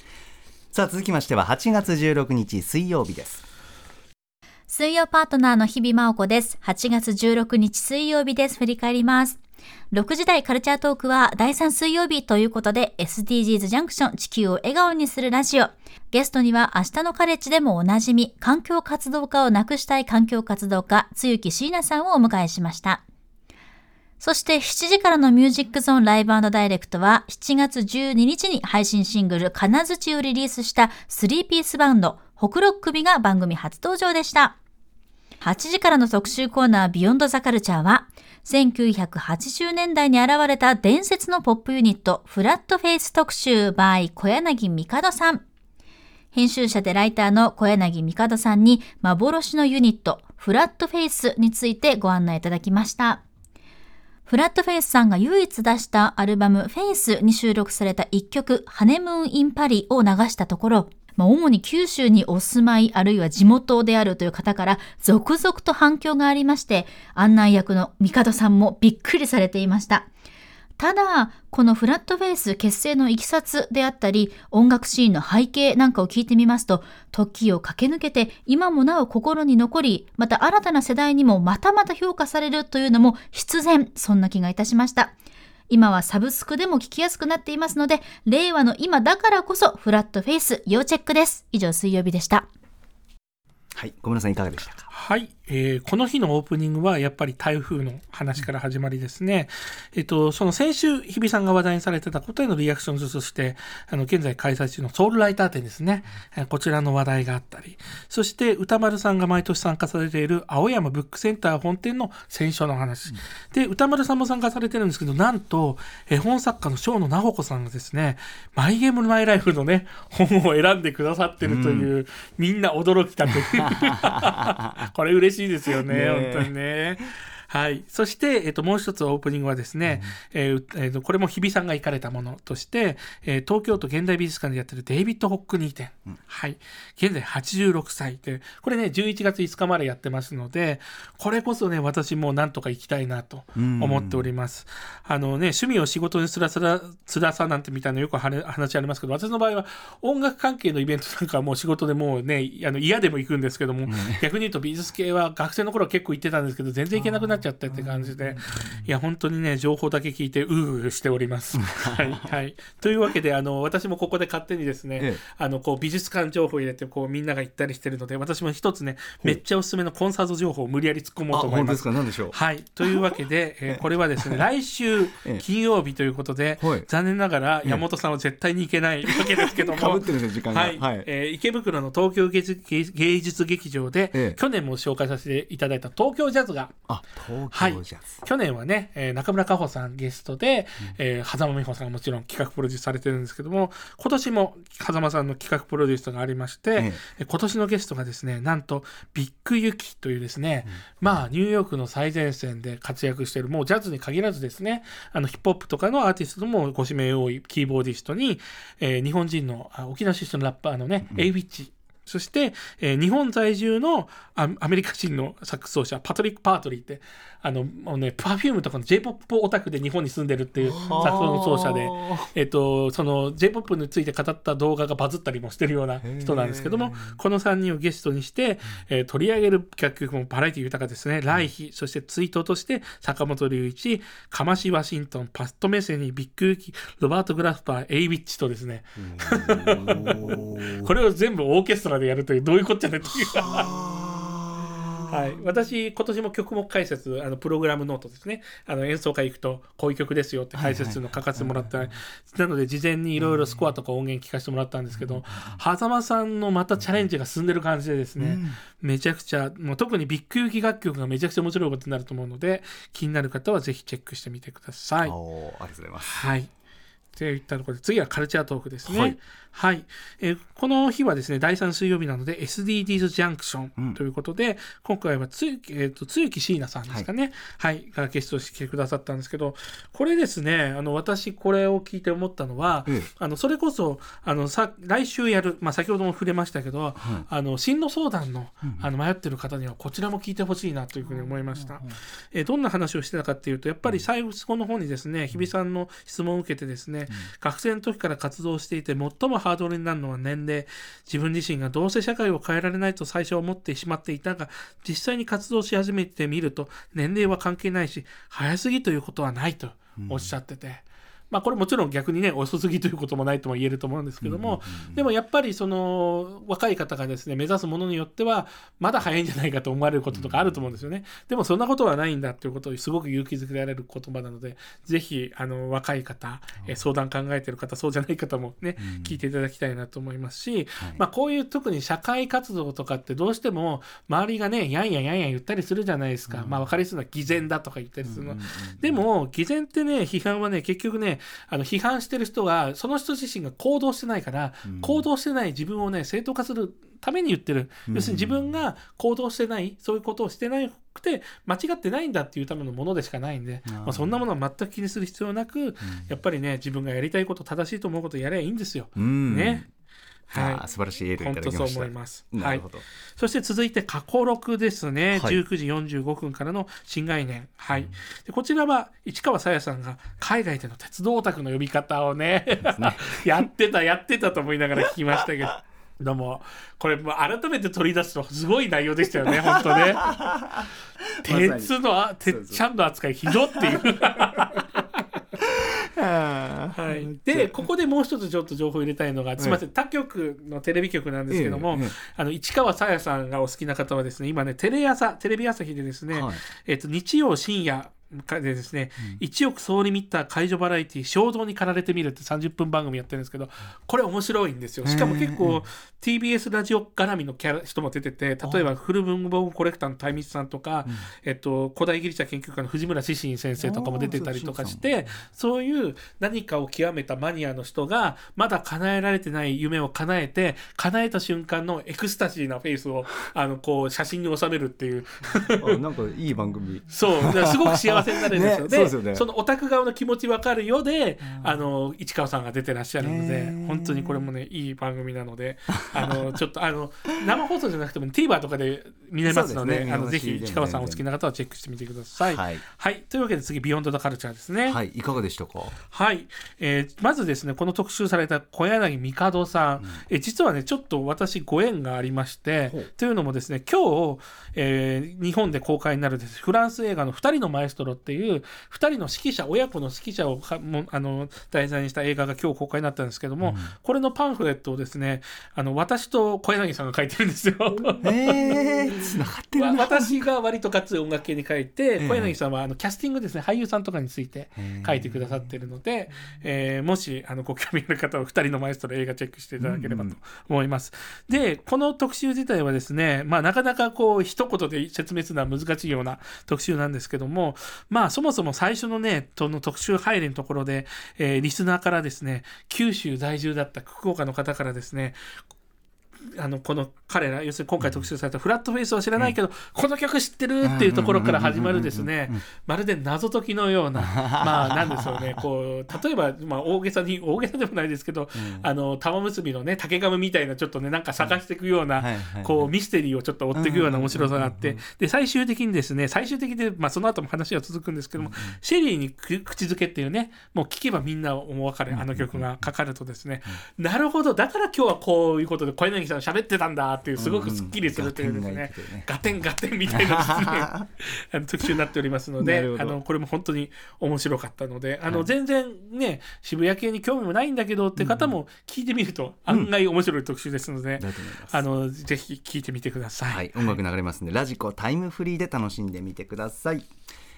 さあ続きましては8月16日水曜日です水曜パートナーの日々真央子です。8月16日水曜日です。振り返ります。6時台カルチャートークは第3水曜日ということで SDGs ジャンクション地球を笑顔にするラジオ。ゲストには明日のカレッジでもおなじみ環境活動家をなくしたい環境活動家、つゆき椎名さんをお迎えしました。そして7時からのミュージックゾーンライブダイレクトは7月12日に配信シングル金槌をリリースした3ピースバンド、ホクロックビが番組初登場でした。8時からの特集コーナービヨンドザカルチャーは、1980年代に現れた伝説のポップユニット、フラットフェイス特集 by 小柳帝さん。編集者でライターの小柳帝さんに幻のユニット、フラットフェイスについてご案内いただきました。フラットフェイスさんが唯一出したアルバムフェイスに収録された一曲ハネムーン・イン・パリを流したところ、まあ、主に九州にお住まいあるいは地元であるという方から続々と反響がありまして、案内役のミカドさんもびっくりされていました。ただ、このフラットフェイス結成のいきさつであったり、音楽シーンの背景なんかを聞いてみますと、時を駆け抜けて今もなお心に残り、また新たな世代にもまたまた評価されるというのも必然、そんな気がいたしました。今はサブスクでも聞きやすくなっていますので、令和の今だからこそフラットフェイス要チェックです。以上水曜日でした。はい小室さんいかがでしたか？はい、えーこの日のオープニングはやっぱり台風の話から始まりですね。えっと、その先週、日比さんが話題にされてたことへのリアクションとして、あの、現在開催中のソウルライター展ですね。えーこちらの話題があったり、そして歌丸さんが毎年参加されている青山ブックセンター本店の選書の話。で、歌丸さんも参加されてるんですけど、なんと、絵本作家の生野直子さんがですね、マイゲームマイライフのね、本を選んでくださってるという、みんな驚きたという。これ嬉しいですよね、ねえ本当にね。はい。そして、えっと、もう一つオープニングはですね、えーうえーとこれも日比さんが行かれたものとして、えー東京都現代美術館でやってるデイビッド・ホックニー展。はい。現在86歳で、これね、11月5日までやってますので、これこそね、私もなんとか行きたいなと思っております。あのね、趣味を仕事にすらすら、つらさなんてみたいなよく話ありますけど、私の場合は音楽関係のイベントなんかはもう仕事でもうね、あの嫌でも行くんですけども、逆に言うと美術系は学生の頃は結構行ってたんですけど、全然行けなくなっっちゃってって感じで、いや本当にね情報だけ聞いてうーしております。はいはい。というわけであの私もここで勝手にですね、ええ。あのこう美術館情報入れてこうみんなが行ったりしてるので私も一つねめっちゃおすすめのコンサート情報を無理やり突っ込もうと思います。す。か？何でしょう？はい。というわけで、えーこれはですね、来週ええ。金曜日ということで、はい。残念ながら山本さんは絶対に行けないわけですけども、かぶってるんですよ時間が。はい。はい。えー池袋の東京芸術芸芸術劇場で、ええ。去年も紹介させていただいた東京ジャズが、はい。去年はね、えー中村佳穂さんゲストで、えー狭間美穂さんがもちろん企画プロデュースされてるんですけども今年も狭間さんの企画プロデュースがありまして、ええ。え今年のゲストがですねなんと BIGYUKI というですね、まあニューヨークの最前線で活躍しているもうジャズに限らずですねあのヒップホップとかのアーティストもご指名多いキーボーディストに、えー日本人のあ沖縄出身のラッパーのね、 Awich そして、えー日本在住のアアメリカ人のサックス奏者パトリック・バートリーってあのもうね Perfume とかの J−POP オタクで日本に住んでるっていうサックスの奏者で、えっとその J−POP について語った動画がバズったりもしてるような人なんですけどもこの3人をゲストにして、えー取り上げる楽曲もバラエティ豊かですね。来日そして追悼として坂本龍一釜石ワシントンパストメセニビッグユキロバート・グラフパーエイウィッチとですね。これを全部オーケストラでやるというどういうこっちゃねという。は い、私今年も曲目解説あのプログラムノートですね。あの演奏会行くとこういう曲ですよって解説の書かせてもらった、なので事前にいろいろスコアとか音源聞かせてもらったんですけど狭間さんのまたチャレンジが進んでる感じでですね、めちゃくちゃもう特にビッグユキ楽曲がめちゃくちゃ面白いことになると思うので気になる方はぜひチェックしてみてください。ありがとうございます。はい。といったところで次はカルチャートークですね。ははいい。えーこの日はですね、第3水曜日なので SDGs ジャンクションということで、今回はつゆき、えっ、と、つゆき椎名さんですかね。はい。がゲストとしてくださったんですけど、これですね、あの、私これを聞いて思ったのは、ええあの、それこそ、あの、さ、来週やる、まあ、先ほども触れましたけど、あの、進路相談の、あの、迷ってる方にはこちらも聞いてほしいなというふうに思いました。えーどんな話をしてたかっていうとやっぱり最後の方にですね日比さんの質問を受けてですね、学生の時から活動していて最もハードルになるのは年齢自分自身がどうせ社会を変えられないと最初は思ってしまっていたが実際に活動し始めてみると年齢は関係ないし早すぎということはないとおっしゃってて。まあこれもちろん逆にね遅すぎということもないとも言えると思うんですけども、でもやっぱりその若い方がですね目指すものによってはまだ早いんじゃないかと思われることとかあると思うんですよね、でもそんなことはないんだということをすごく勇気づけられる言葉なのでぜひあの若い方、え相談考えてる方そうじゃない方もね、聞いていただきたいなと思いますし、まあこういう特に社会活動とかってどうしても周りがねやんやんやんやん言ったりするじゃないですか、まあ分かりやすいのは偽善だとか言ったりするの、でも偽善ってね批判はね結局ねあの批判してる人はその人自身が行動してないから、行動してない自分をね正当化するために言ってる、要するに自分が行動してないそういうことをしてなくて間違ってないんだっていうためのものでしかないんで、まあ、そんなものは全く気にする必要なく、やっぱりね自分がやりたいこと正しいと思うことをやればいいんですよ。うん。ね。は素晴らしいエーい、ルいただきました。思います。なるほど、そして続いて過去6ですね、はい。19時45分からの新概念、はい。でこちらは市川さやさんが海外での鉄道オタクの呼び方をね やってたやってたと思いながら聞きましたけど。どうもこれもう改めて取り出すとすごい内容でしたよね本当ね。鉄のあ鉄ちゃんの扱いひどっていうはい、でここでもう一つちょっと情報入れたいのが、すみません他局のテレビ局なんですけども、あの市川さやさんがお好きな方はですね今ねテレ朝テレビ朝日でですね、はい。えっと日曜深夜でですね、1億総リミッター解除バラエティ衝動に駆られてみるって30分番組やってるんですけどこれ面白いんですよ。しかも結構 TBS ラジオ絡みのキャラ人も出てて例えばフル文房具コレクターのタイミスさんとか、えっと、古代ギリシャ研究家の藤村シシン先生とかも出てたりとかしてそういう何かを極めたマニアの人がまだ叶えられてない夢を叶えて叶えた瞬間のエクスタシーなフェイスをあのこう写真に収めるっていう。あなんかいい番組。そう。すごく幸幸せになれるんですよ。ねでそうですよね。そのオタク側の気持ち分かるようで、あの市川さんが出てらっしゃるので、ね本当にこれもねいい番組なのであのちょっとあの生放送じゃなくても TVer とかで見れますのでね。あのぜひ市川さんお好きな方はチェックしてみてください。はい。はい、というわけで次「ビヨンド・ザ・カルチャー」ですね。はい。いかがでしたか？はい、えーまずですねこの特集された小柳帝さん、えー実はねちょっと私ご縁がありましてというのもですね今日、えー日本で公開になるです。フランス映画の「二人のマエストロ」っていう2人の指揮者親子の指揮者をかもあの題材にした映画が今日公開になったんですけども、これのパンフレットをですねあの私と小柳さんが書いてるんですよ。えー、つながってわるな。私が割と活音楽系に書いて、ええ。小柳さんはあのキャスティングですね俳優さんとかについて書いてくださってるので、えーもしあのご興味ある方は2人のマエストロ映画チェックしていただければと思います。でこの特集自体はですね、まあ、なかなかこう一言で説明するのは難しいような特集なんですけどもまあそもそも最初のねその特集配慮のところで、えーリスナーからですね九州在住だった福岡の方からですねあのこの彼ら要するに今回特集されたフラットフェイスは知らないけど、この曲知ってるっていうところから始まるですね。まるで謎解きのような まあなんでしょうね。こう例えば、まあ、大げさに大げさでもないですけど、あの玉結びのね竹ガムみたいなちょっとねなんか探していくような、こうミステリーをちょっと追っていくような面白さがあってで最終的にですね最終的で、まあ、その後も話は続くんですけども、シェリーにく口づけっていうねもう聞けばみんなお分かるあの曲がかかるとですね、なるほど。だから今日はこういうことで小柳さん喋ってたんだっていうすごくすっきりするというですねガテンガテンみたいな特集になっておりますのであのこれも本当に面白かったのであの、全然ね渋谷系に興味もないんだけどって方も聞いてみると案外面白い特集ですので、あのぜひ聞いてみてください。はい、音楽流れますんでラジコタイムフリーで楽しんでみてください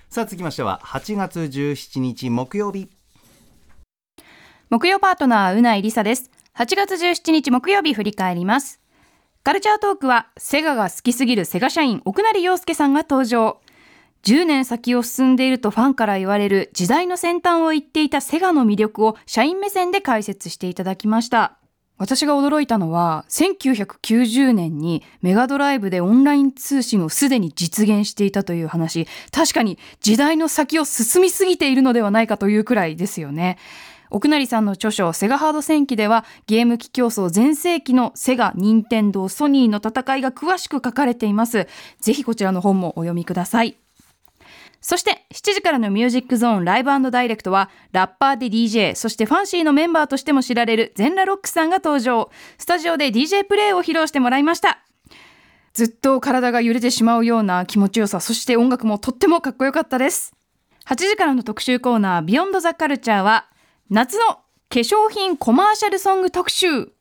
さあ続きましては8月17日木曜日木曜パートナーうないりさです8月17日木曜日振り返ります。カルチャートークはセガが好きすぎるセガ社員奥成陽介さんが登場。10年先を進んでいるとファンから言われる時代の先端を言っていたセガの魅力を社員目線で解説していただきました。私が驚いたのは1990年にメガドライブでオンライン通信をすでに実現していたという話。確かに時代の先を進みすぎているのではないかというくらいですよね。奥成さんの著書「セガハード戦記」ではゲーム機競争全盛期のセガ、任天堂、ソニーの戦いが詳しく書かれています。ぜひこちらの本もお読みください。そして7時からのミュージックゾーンライブダイレクトはラッパーで DJ そしてファンシーのメンバーとしても知られる全裸ロックさんが登場。スタジオで DJ プレイを披露してもらいました。ずっと体が揺れてしまうような気持ちよさそして音楽もとってもかっこよかったです。8時からの特集コーナービヨンドザカルチャーは夏の化粧品コマーシャルソング特集。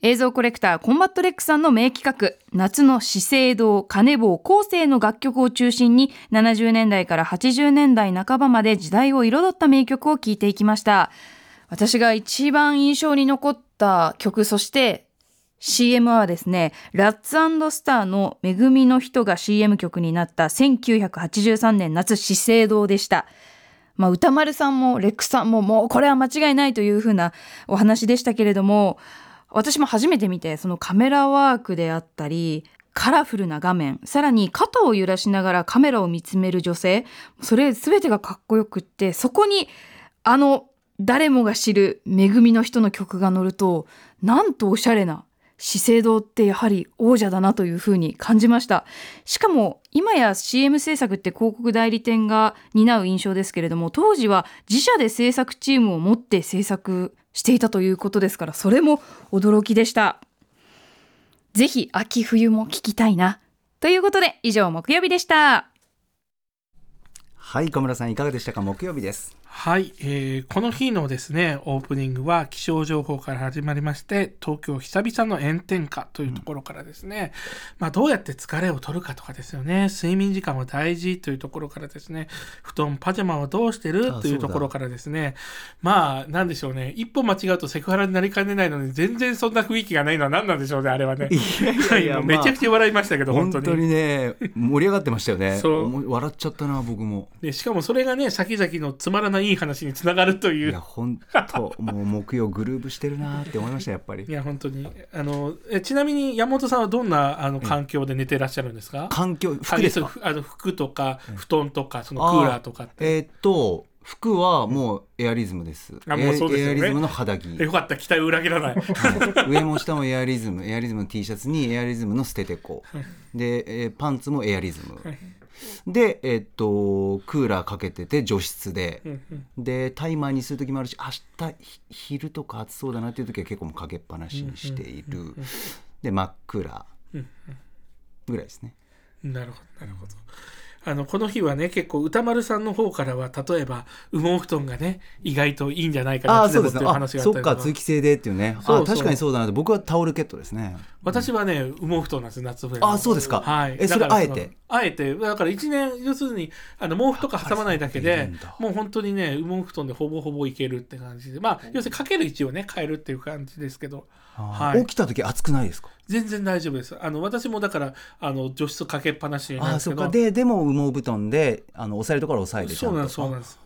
映像コレクターコンバットレックさんの名企画夏の資生堂金棒後世の楽曲を中心に70年代から80年代半ばまで時代を彩った名曲を聴いていきました。私が一番印象に残った曲そして CM はですねラッツスターの恵みの人が CM 曲になった1983年夏資生堂でした。まあ、歌丸さんもレックさんももうこれは間違いないというふうなお話でしたけれども私も初めて見てそのカメラワークであったりカラフルな画面さらに肩を揺らしながらカメラを見つめる女性それ全てがかっこよくってそこにあの誰もが知る恵みの人の曲が乗るとなんとおしゃれな資生堂ってやはり王者だなというふうに感じました。しかも今や CM 制作って広告代理店が担う印象ですけれども当時は自社で制作チームを持って制作していたということですからそれも驚きでした。ぜひ秋冬も聞きたいな。ということで以上木曜日でした。はい小村さんいかがでしたか？木曜日です。はい、えーこの日のですねオープニングは気象情報から始まりまして東京久々の炎天下というところからですね、まあ、どうやって疲れを取るかとかですよね。睡眠時間は大事というところからですね。布団パジャマはどうしてるあというところからですね。まあなんでしょうね。一歩間違うとセクハラになりかねないのに全然そんな雰囲気がないのは何なんでしょうねあれはね。めちゃくちゃ笑いましたけど本当に。本当にね盛り上がってましたよね。そ笑っちゃったな僕も。でしかもそれがね先々のつまらないいい話につながるといいうや本当もう木曜グルーブしてるなって思いましたやっぱり。いや本当に。あのえちなみに山本さんはどんなあの環境で寝てらっしゃるんですか？環境服ですか？あの服とか布団とかそのクーラーとかって。えーっと服はもうエアリズムです。あもうそうですよね。エアリズムの肌着。よかった期待を裏切らない。はい。上も下もエアリズムエアリズムの T シャツにエアリズムの捨ててこで、えーパンツもエアリズムでえーっとクーラーかけてて除湿で。でタイマーにする時もあるし明日ひ昼とか暑そうだなっていう時は結構もうかけっぱなしにしている。で真っ暗うん。ぐらいですね。なるほどなるほどあのこの日はね結構歌丸さんの方からは例えば羽毛布団がね意外といいんじゃないかなっていう話があったりとか。か通気性でっていうね。そう確かにそうだな。と僕はタオルケットですね。私はね羽毛布団なんです夏冬あそうですか。はい。えそれあえて？あえて。だから1年要するにあの毛布とか挟まないだけでもう本当にね羽毛布団でほぼほぼいけるって感じで。まあ要するにかける位置をね変えるっていう感じですけどはい。起きた時暑くないですか？全然大丈夫です。あの私もだからあの除湿かけっぱなしなんあですけど。そっか。ででも羽毛布団であの押さえるところは押さえてそうんなんですそうなんです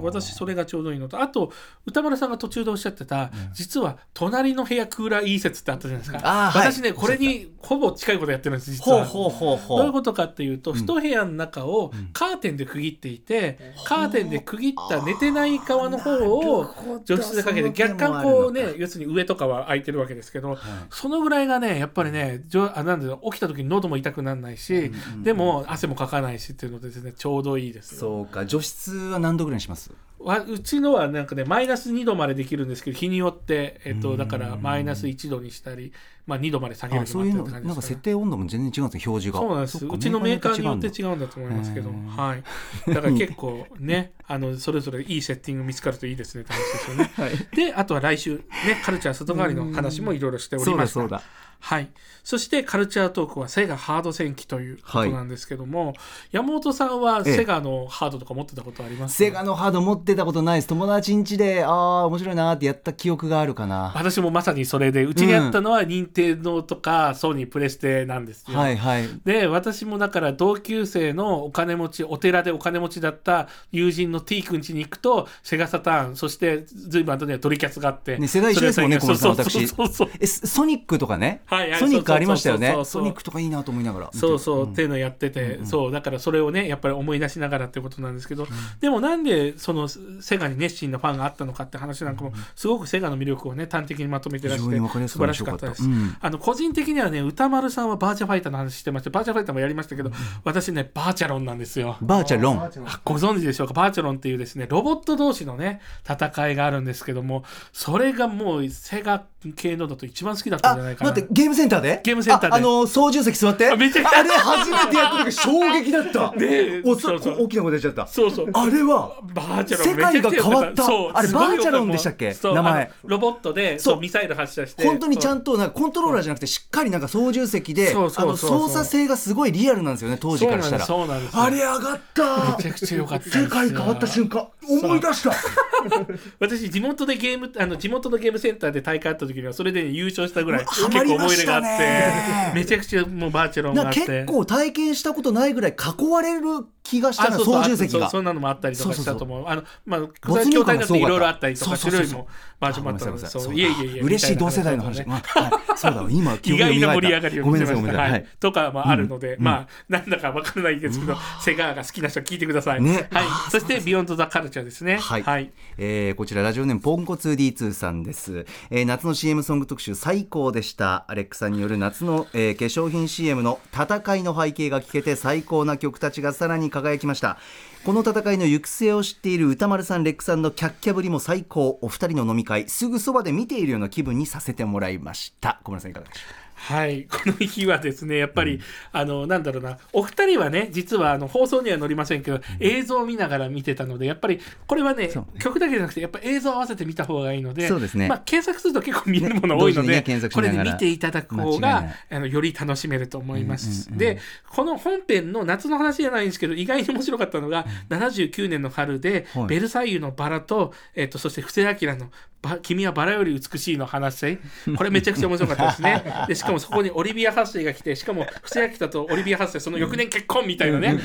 私それがちょうどいいのと。あと歌丸さんが途中でおっしゃってた、実は隣の部屋クーラーいい説ってあったじゃないですか。私ねこれにほぼ近いことやってるんです実は。ほうほうほうほう。どういうことかっていうと、一部屋の中をカーテンで区切っていて、カーテンで区切った寝てない側の方を除湿でかけて若干こうね要するに上とかは空いてるわけですけど、そのぐらいがねやっぱりねじょあなんで起きた時に喉も痛くならないし、でも汗もかかないしっていうのでですねちょうどいいですよ。そうか。除湿は何度ぐらいにしますわうちのはなんかねマイナス2度までできるんですけど日によって、えっと、だからマイナス1度にしたり、まあ、2度まで下げるあそういうのって感じなんか設定温度も全然違うんですよ表示がそうなんですそっかうちのメーカーによって違うんだと思いますけど、はい、だから結構ねあのそれぞれいいセッティング見つかるといいですねって話ですよね。はいであとは来週ねカルチャー外回りの話もいろいろしておりましたそうだそうだはい、そしてカルチャートークはセガハード戦記ということなんですけども、山本さんはええ。セガのハードとか持ってたことあります？セガのハード持ってたことないです。友達ん家でああ面白いなってやった記憶があるかな。私もまさにそれでうちにあったのは任天堂とかソニープレステなんですよ。はいはい。で私もだから同級生のお金持ちお寺でお金持ちだった友人の T 君家に行くとセガサターンそしてずいぶん後にはドリキャスがあって、ね世代一緒ですもんね小室さんそうそう私ソニックとかね？はいはいソニックありましたよね。ソニックとかいいなと思いながら。そうそう、んっていうのをやってて、そうだからそれをねやっぱり思い出しながらってことなんですけど、でもなんでそのセガに熱心なファンがあったのかって話なんかもすごくセガの魅力をね端的にまとめてらっして素晴らしかったです。うん。あの個人的にはね歌丸さんはバーチャファイターの話してましてバーチャファイターもやりましたけど、私ねバーチャロンなんですよ。バーチャロン。あご存知でしょうか？バーチャロンっていうですねロボット同士のね戦いがあるんですけどもそれがもうセガ系のだと一番好きだったんあじゃないかな。待ってゲームセンターで？ゲームセンターで。ああの操縦席座って？あめちゃあれ初めてやった時衝撃だった。ねおそうそう。大きな声出ちゃった。そうそう。あれはバーチャロン世界が変わった。そうあれすごいバーチャロンでしたっけ？そう名前。あのロボットでそうそう。ミサイル発射して。本当にちゃんととなんかコントローラーじゃなくてしっかりなんか操縦席であそうのそうそうそう。操作性がすごいリアルなんですよね当時からしたら。そうなんですそうあなんです。れ上がった。めちゃくちゃ良かったですよ。世界変わった瞬間思い出した。私地元でゲームあの地元のゲームセンターで大会あった時にはそれで優勝したぐらい結構ました思い出があねって。めちゃくちゃもうバーチャロンがあなって結構体験したことないぐらい囲われる気がしたなあそうそう操縦席が。あそんなのもあったりとかしたと思う。あのまあ没草入筐体だっていろいろあったりとか種類もバージョンもあったのであごめんなさいそういえいえいえ嬉しい同世代の話、そうだわ。今記意外な盛り上がりを見せました。とかもあるので、まあ、なんだかわからないですけど、セガーが好きな人は聞いてください。ね。はい。そして、ビヨンドザカルチャーですね。はい、はい。えーこちらラジオネームポンコツ D2 さんです、えー夏の CM ソング特集最高でした。アレックさんによる夏の、えー化粧品 CM の戦いの背景が聞けて最高な曲たちがさらに輝きました。この戦いの行く末を知っている歌丸さんレックさんのキャッキャぶりも最高。お二人の飲み会すぐそばで見ているような気分にさせてもらいました。小村さんいかがでしょう？はい、この日はですねやっぱり、あのなんだろうな。お二人はね実はあの放送には載りませんけど、映像を見ながら見てたのでやっぱりこれはね曲だけじゃなくてやっぱ映像を合わせて見た方がいいのでそうですね。まあ、検索すると結構見えるもの多いので、ねねこれで見ていただく方があのより楽しめると思います、うんうんうんでこの本編の夏の話じゃないんですけど意外に面白かったのが、79年の春で、はい。ベルサイユのバラと,、えっとそして布施明のば君はバラより美しいの話せこれめちゃくちゃ面白かったですね。でしかもそこにオリビア・ハッセイが来てしかも布施明太とオリビア・ハッセイその翌年結婚みたいなね。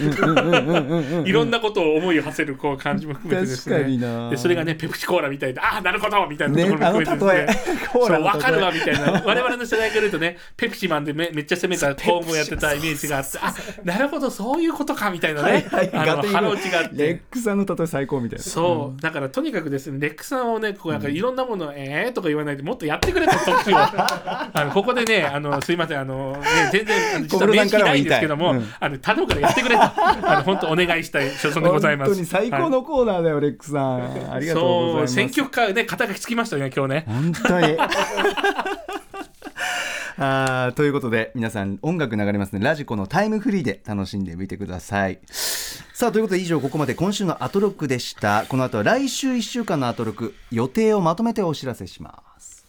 いろんなことを思いを馳せるこう感じも含めてです確かにねな。でそれがねペプシコーラみたいでああなるほどみたいなねところも含めてですね。コーラの例え。そう分かるわみたいな。我々の世代から言うとねペプシマンでめめっちゃ攻めたトーン。をやってたイメージがあってあなるほどそういうことかみたいなね。あの腹落ちがあって。レックさんの例え最高みたいな。そう、だからとにかくですね、レックさんをね、こうなんかいろんなものを、えーとか言わないで、もっとやってくれと、特集を。あのここでね、あのすいません、あのね、全然、あの 実は面識ないんですけども、うん。あの頼むからやってくれと、あの本当お願いしたい所存でございます。本当に最高のコーナーだよ、レックさん。ありがとうございそう、ます選曲家ね、肩書きつきましたね、今日ね。本当に。あーということで皆さん音楽流れますね。ラジコのタイムフリーで楽しんでみてくださいさあということで以上ここまで今週のアトロックでした。この後は来週1週間のアトロック予定をまとめてお知らせします。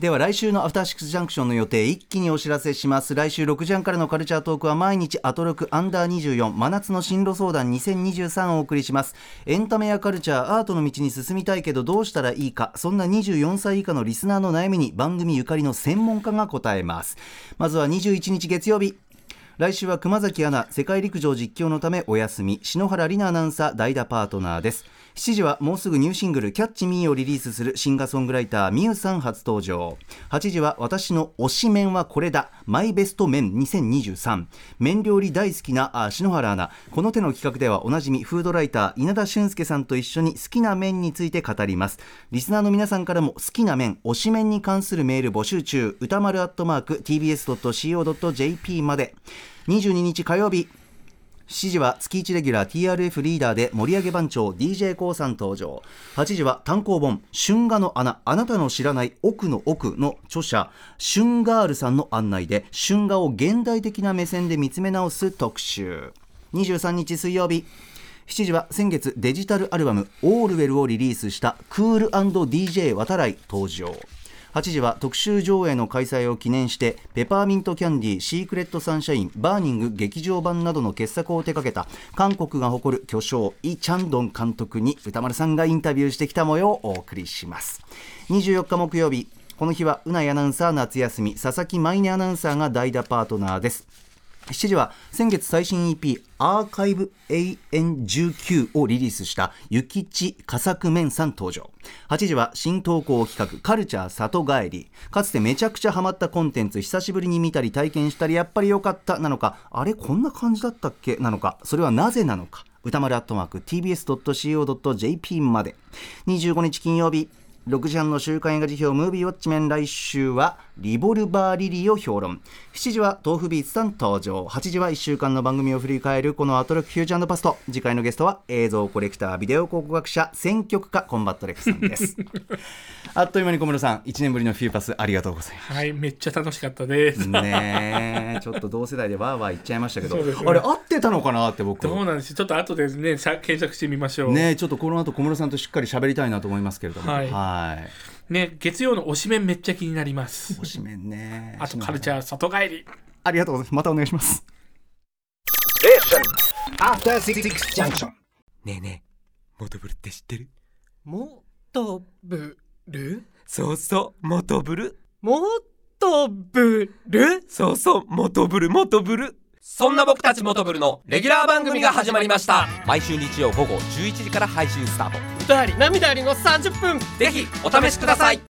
では来週のアフターシックスジャンクションの予定一気にお知らせします。来週6時半からのカルチャートークは毎日アトロックアンダー24真夏の進路相談2023をお送りします。エンタメやカルチャーアートの道に進みたいけどどうしたらいいかそんな24歳以下のリスナーの悩みに番組ゆかりの専門家が答えます。まずは21日月曜日。来週は熊崎アナ世界陸上実況のためお休み。篠原里奈アナウンサー代打パートナーです。7時はもうすぐニューシングル「キャッチミーをリリースするシンガーソングライターみゆさん初登場。8時は私の推し麺はこれだ。マイベスト麺2023麺料理大好きなあ篠原アナ。この手の企画ではおなじみフードライター稲田俊介さんと一緒に好きな麺について語ります。リスナーの皆さんからも好きな麺推し麺に関するメール募集中。歌丸アットマーク tbs.co.jp まで。22日火曜日7時は月1レギュラー TRF リーダーで盛り上げ番長 d j k o さん登場。8時は単行本「春画の穴あなたの知らない奥の奥」の著者春画ールさんの案内で春画を現代的な目線で見つめ直す特集。23日水曜日。7時は先月デジタルアルバム「 All Well」をリリースしたクール &DJ 渡来登場。8時は特集上映の開催を記念してペパーミントキャンディーシークレットサンシャインバーニング劇場版などの傑作を手掛けた韓国が誇る巨匠イ・チャンドン監督に宇多丸さんがインタビューしてきた模様をお送りします。24日木曜日この日はうなアナウンサー夏休み佐々木舞音アナウンサーが代打パートナーです。7時は先月最新 EP アーカイブ AN19 をリリースしたゆきち佳作面さん登場。8時は新投稿企画カルチャー里帰り。かつてめちゃくちゃハマったコンテンツ久しぶりに見たり体験したりやっぱり良かった。なのかあれこんな感じだったっけ？なのかそれはなぜなのか。歌丸アットマーク tbs.co.jp まで。25日金曜日6時半の週刊映画時評ムービーウォッチメン。来週はリボルバーリリーを評論。7時は tofubeats さん登場。8時は1週間の番組を振り返るこのアトロックフューチャーパスト。次回のゲストは映像コレクタービデオ考古学者選曲家コンバット REC さんです。あっという間に小室さん1年ぶりのフューパスありがとうございます。はい、めっちゃ楽しかったです。ねえちょっと同世代でわーわー言っちゃいましたけど、ね。あれ合ってたのかなって僕。どうなんです。ちょっと後でね、さ検索してみましょう。ねえちょっとこの後小室さんとしっかり喋りたいなと思いますけれども。はい。はいね、月曜の推しメンめっちゃ気になります。おしめんね。あとカルチャー里帰り。ありがとうございます。またお願いします。After Six Junction. ねえねえモトブルって知ってる？もとぶるそうそうモトブル。もとぶるそうそうモトブルモトブル。そんな僕たちモトブルのレギュラー番組が始まりました。毎週日曜午後11時から配信スタート歌あり涙ありの30分。ぜひお試しください。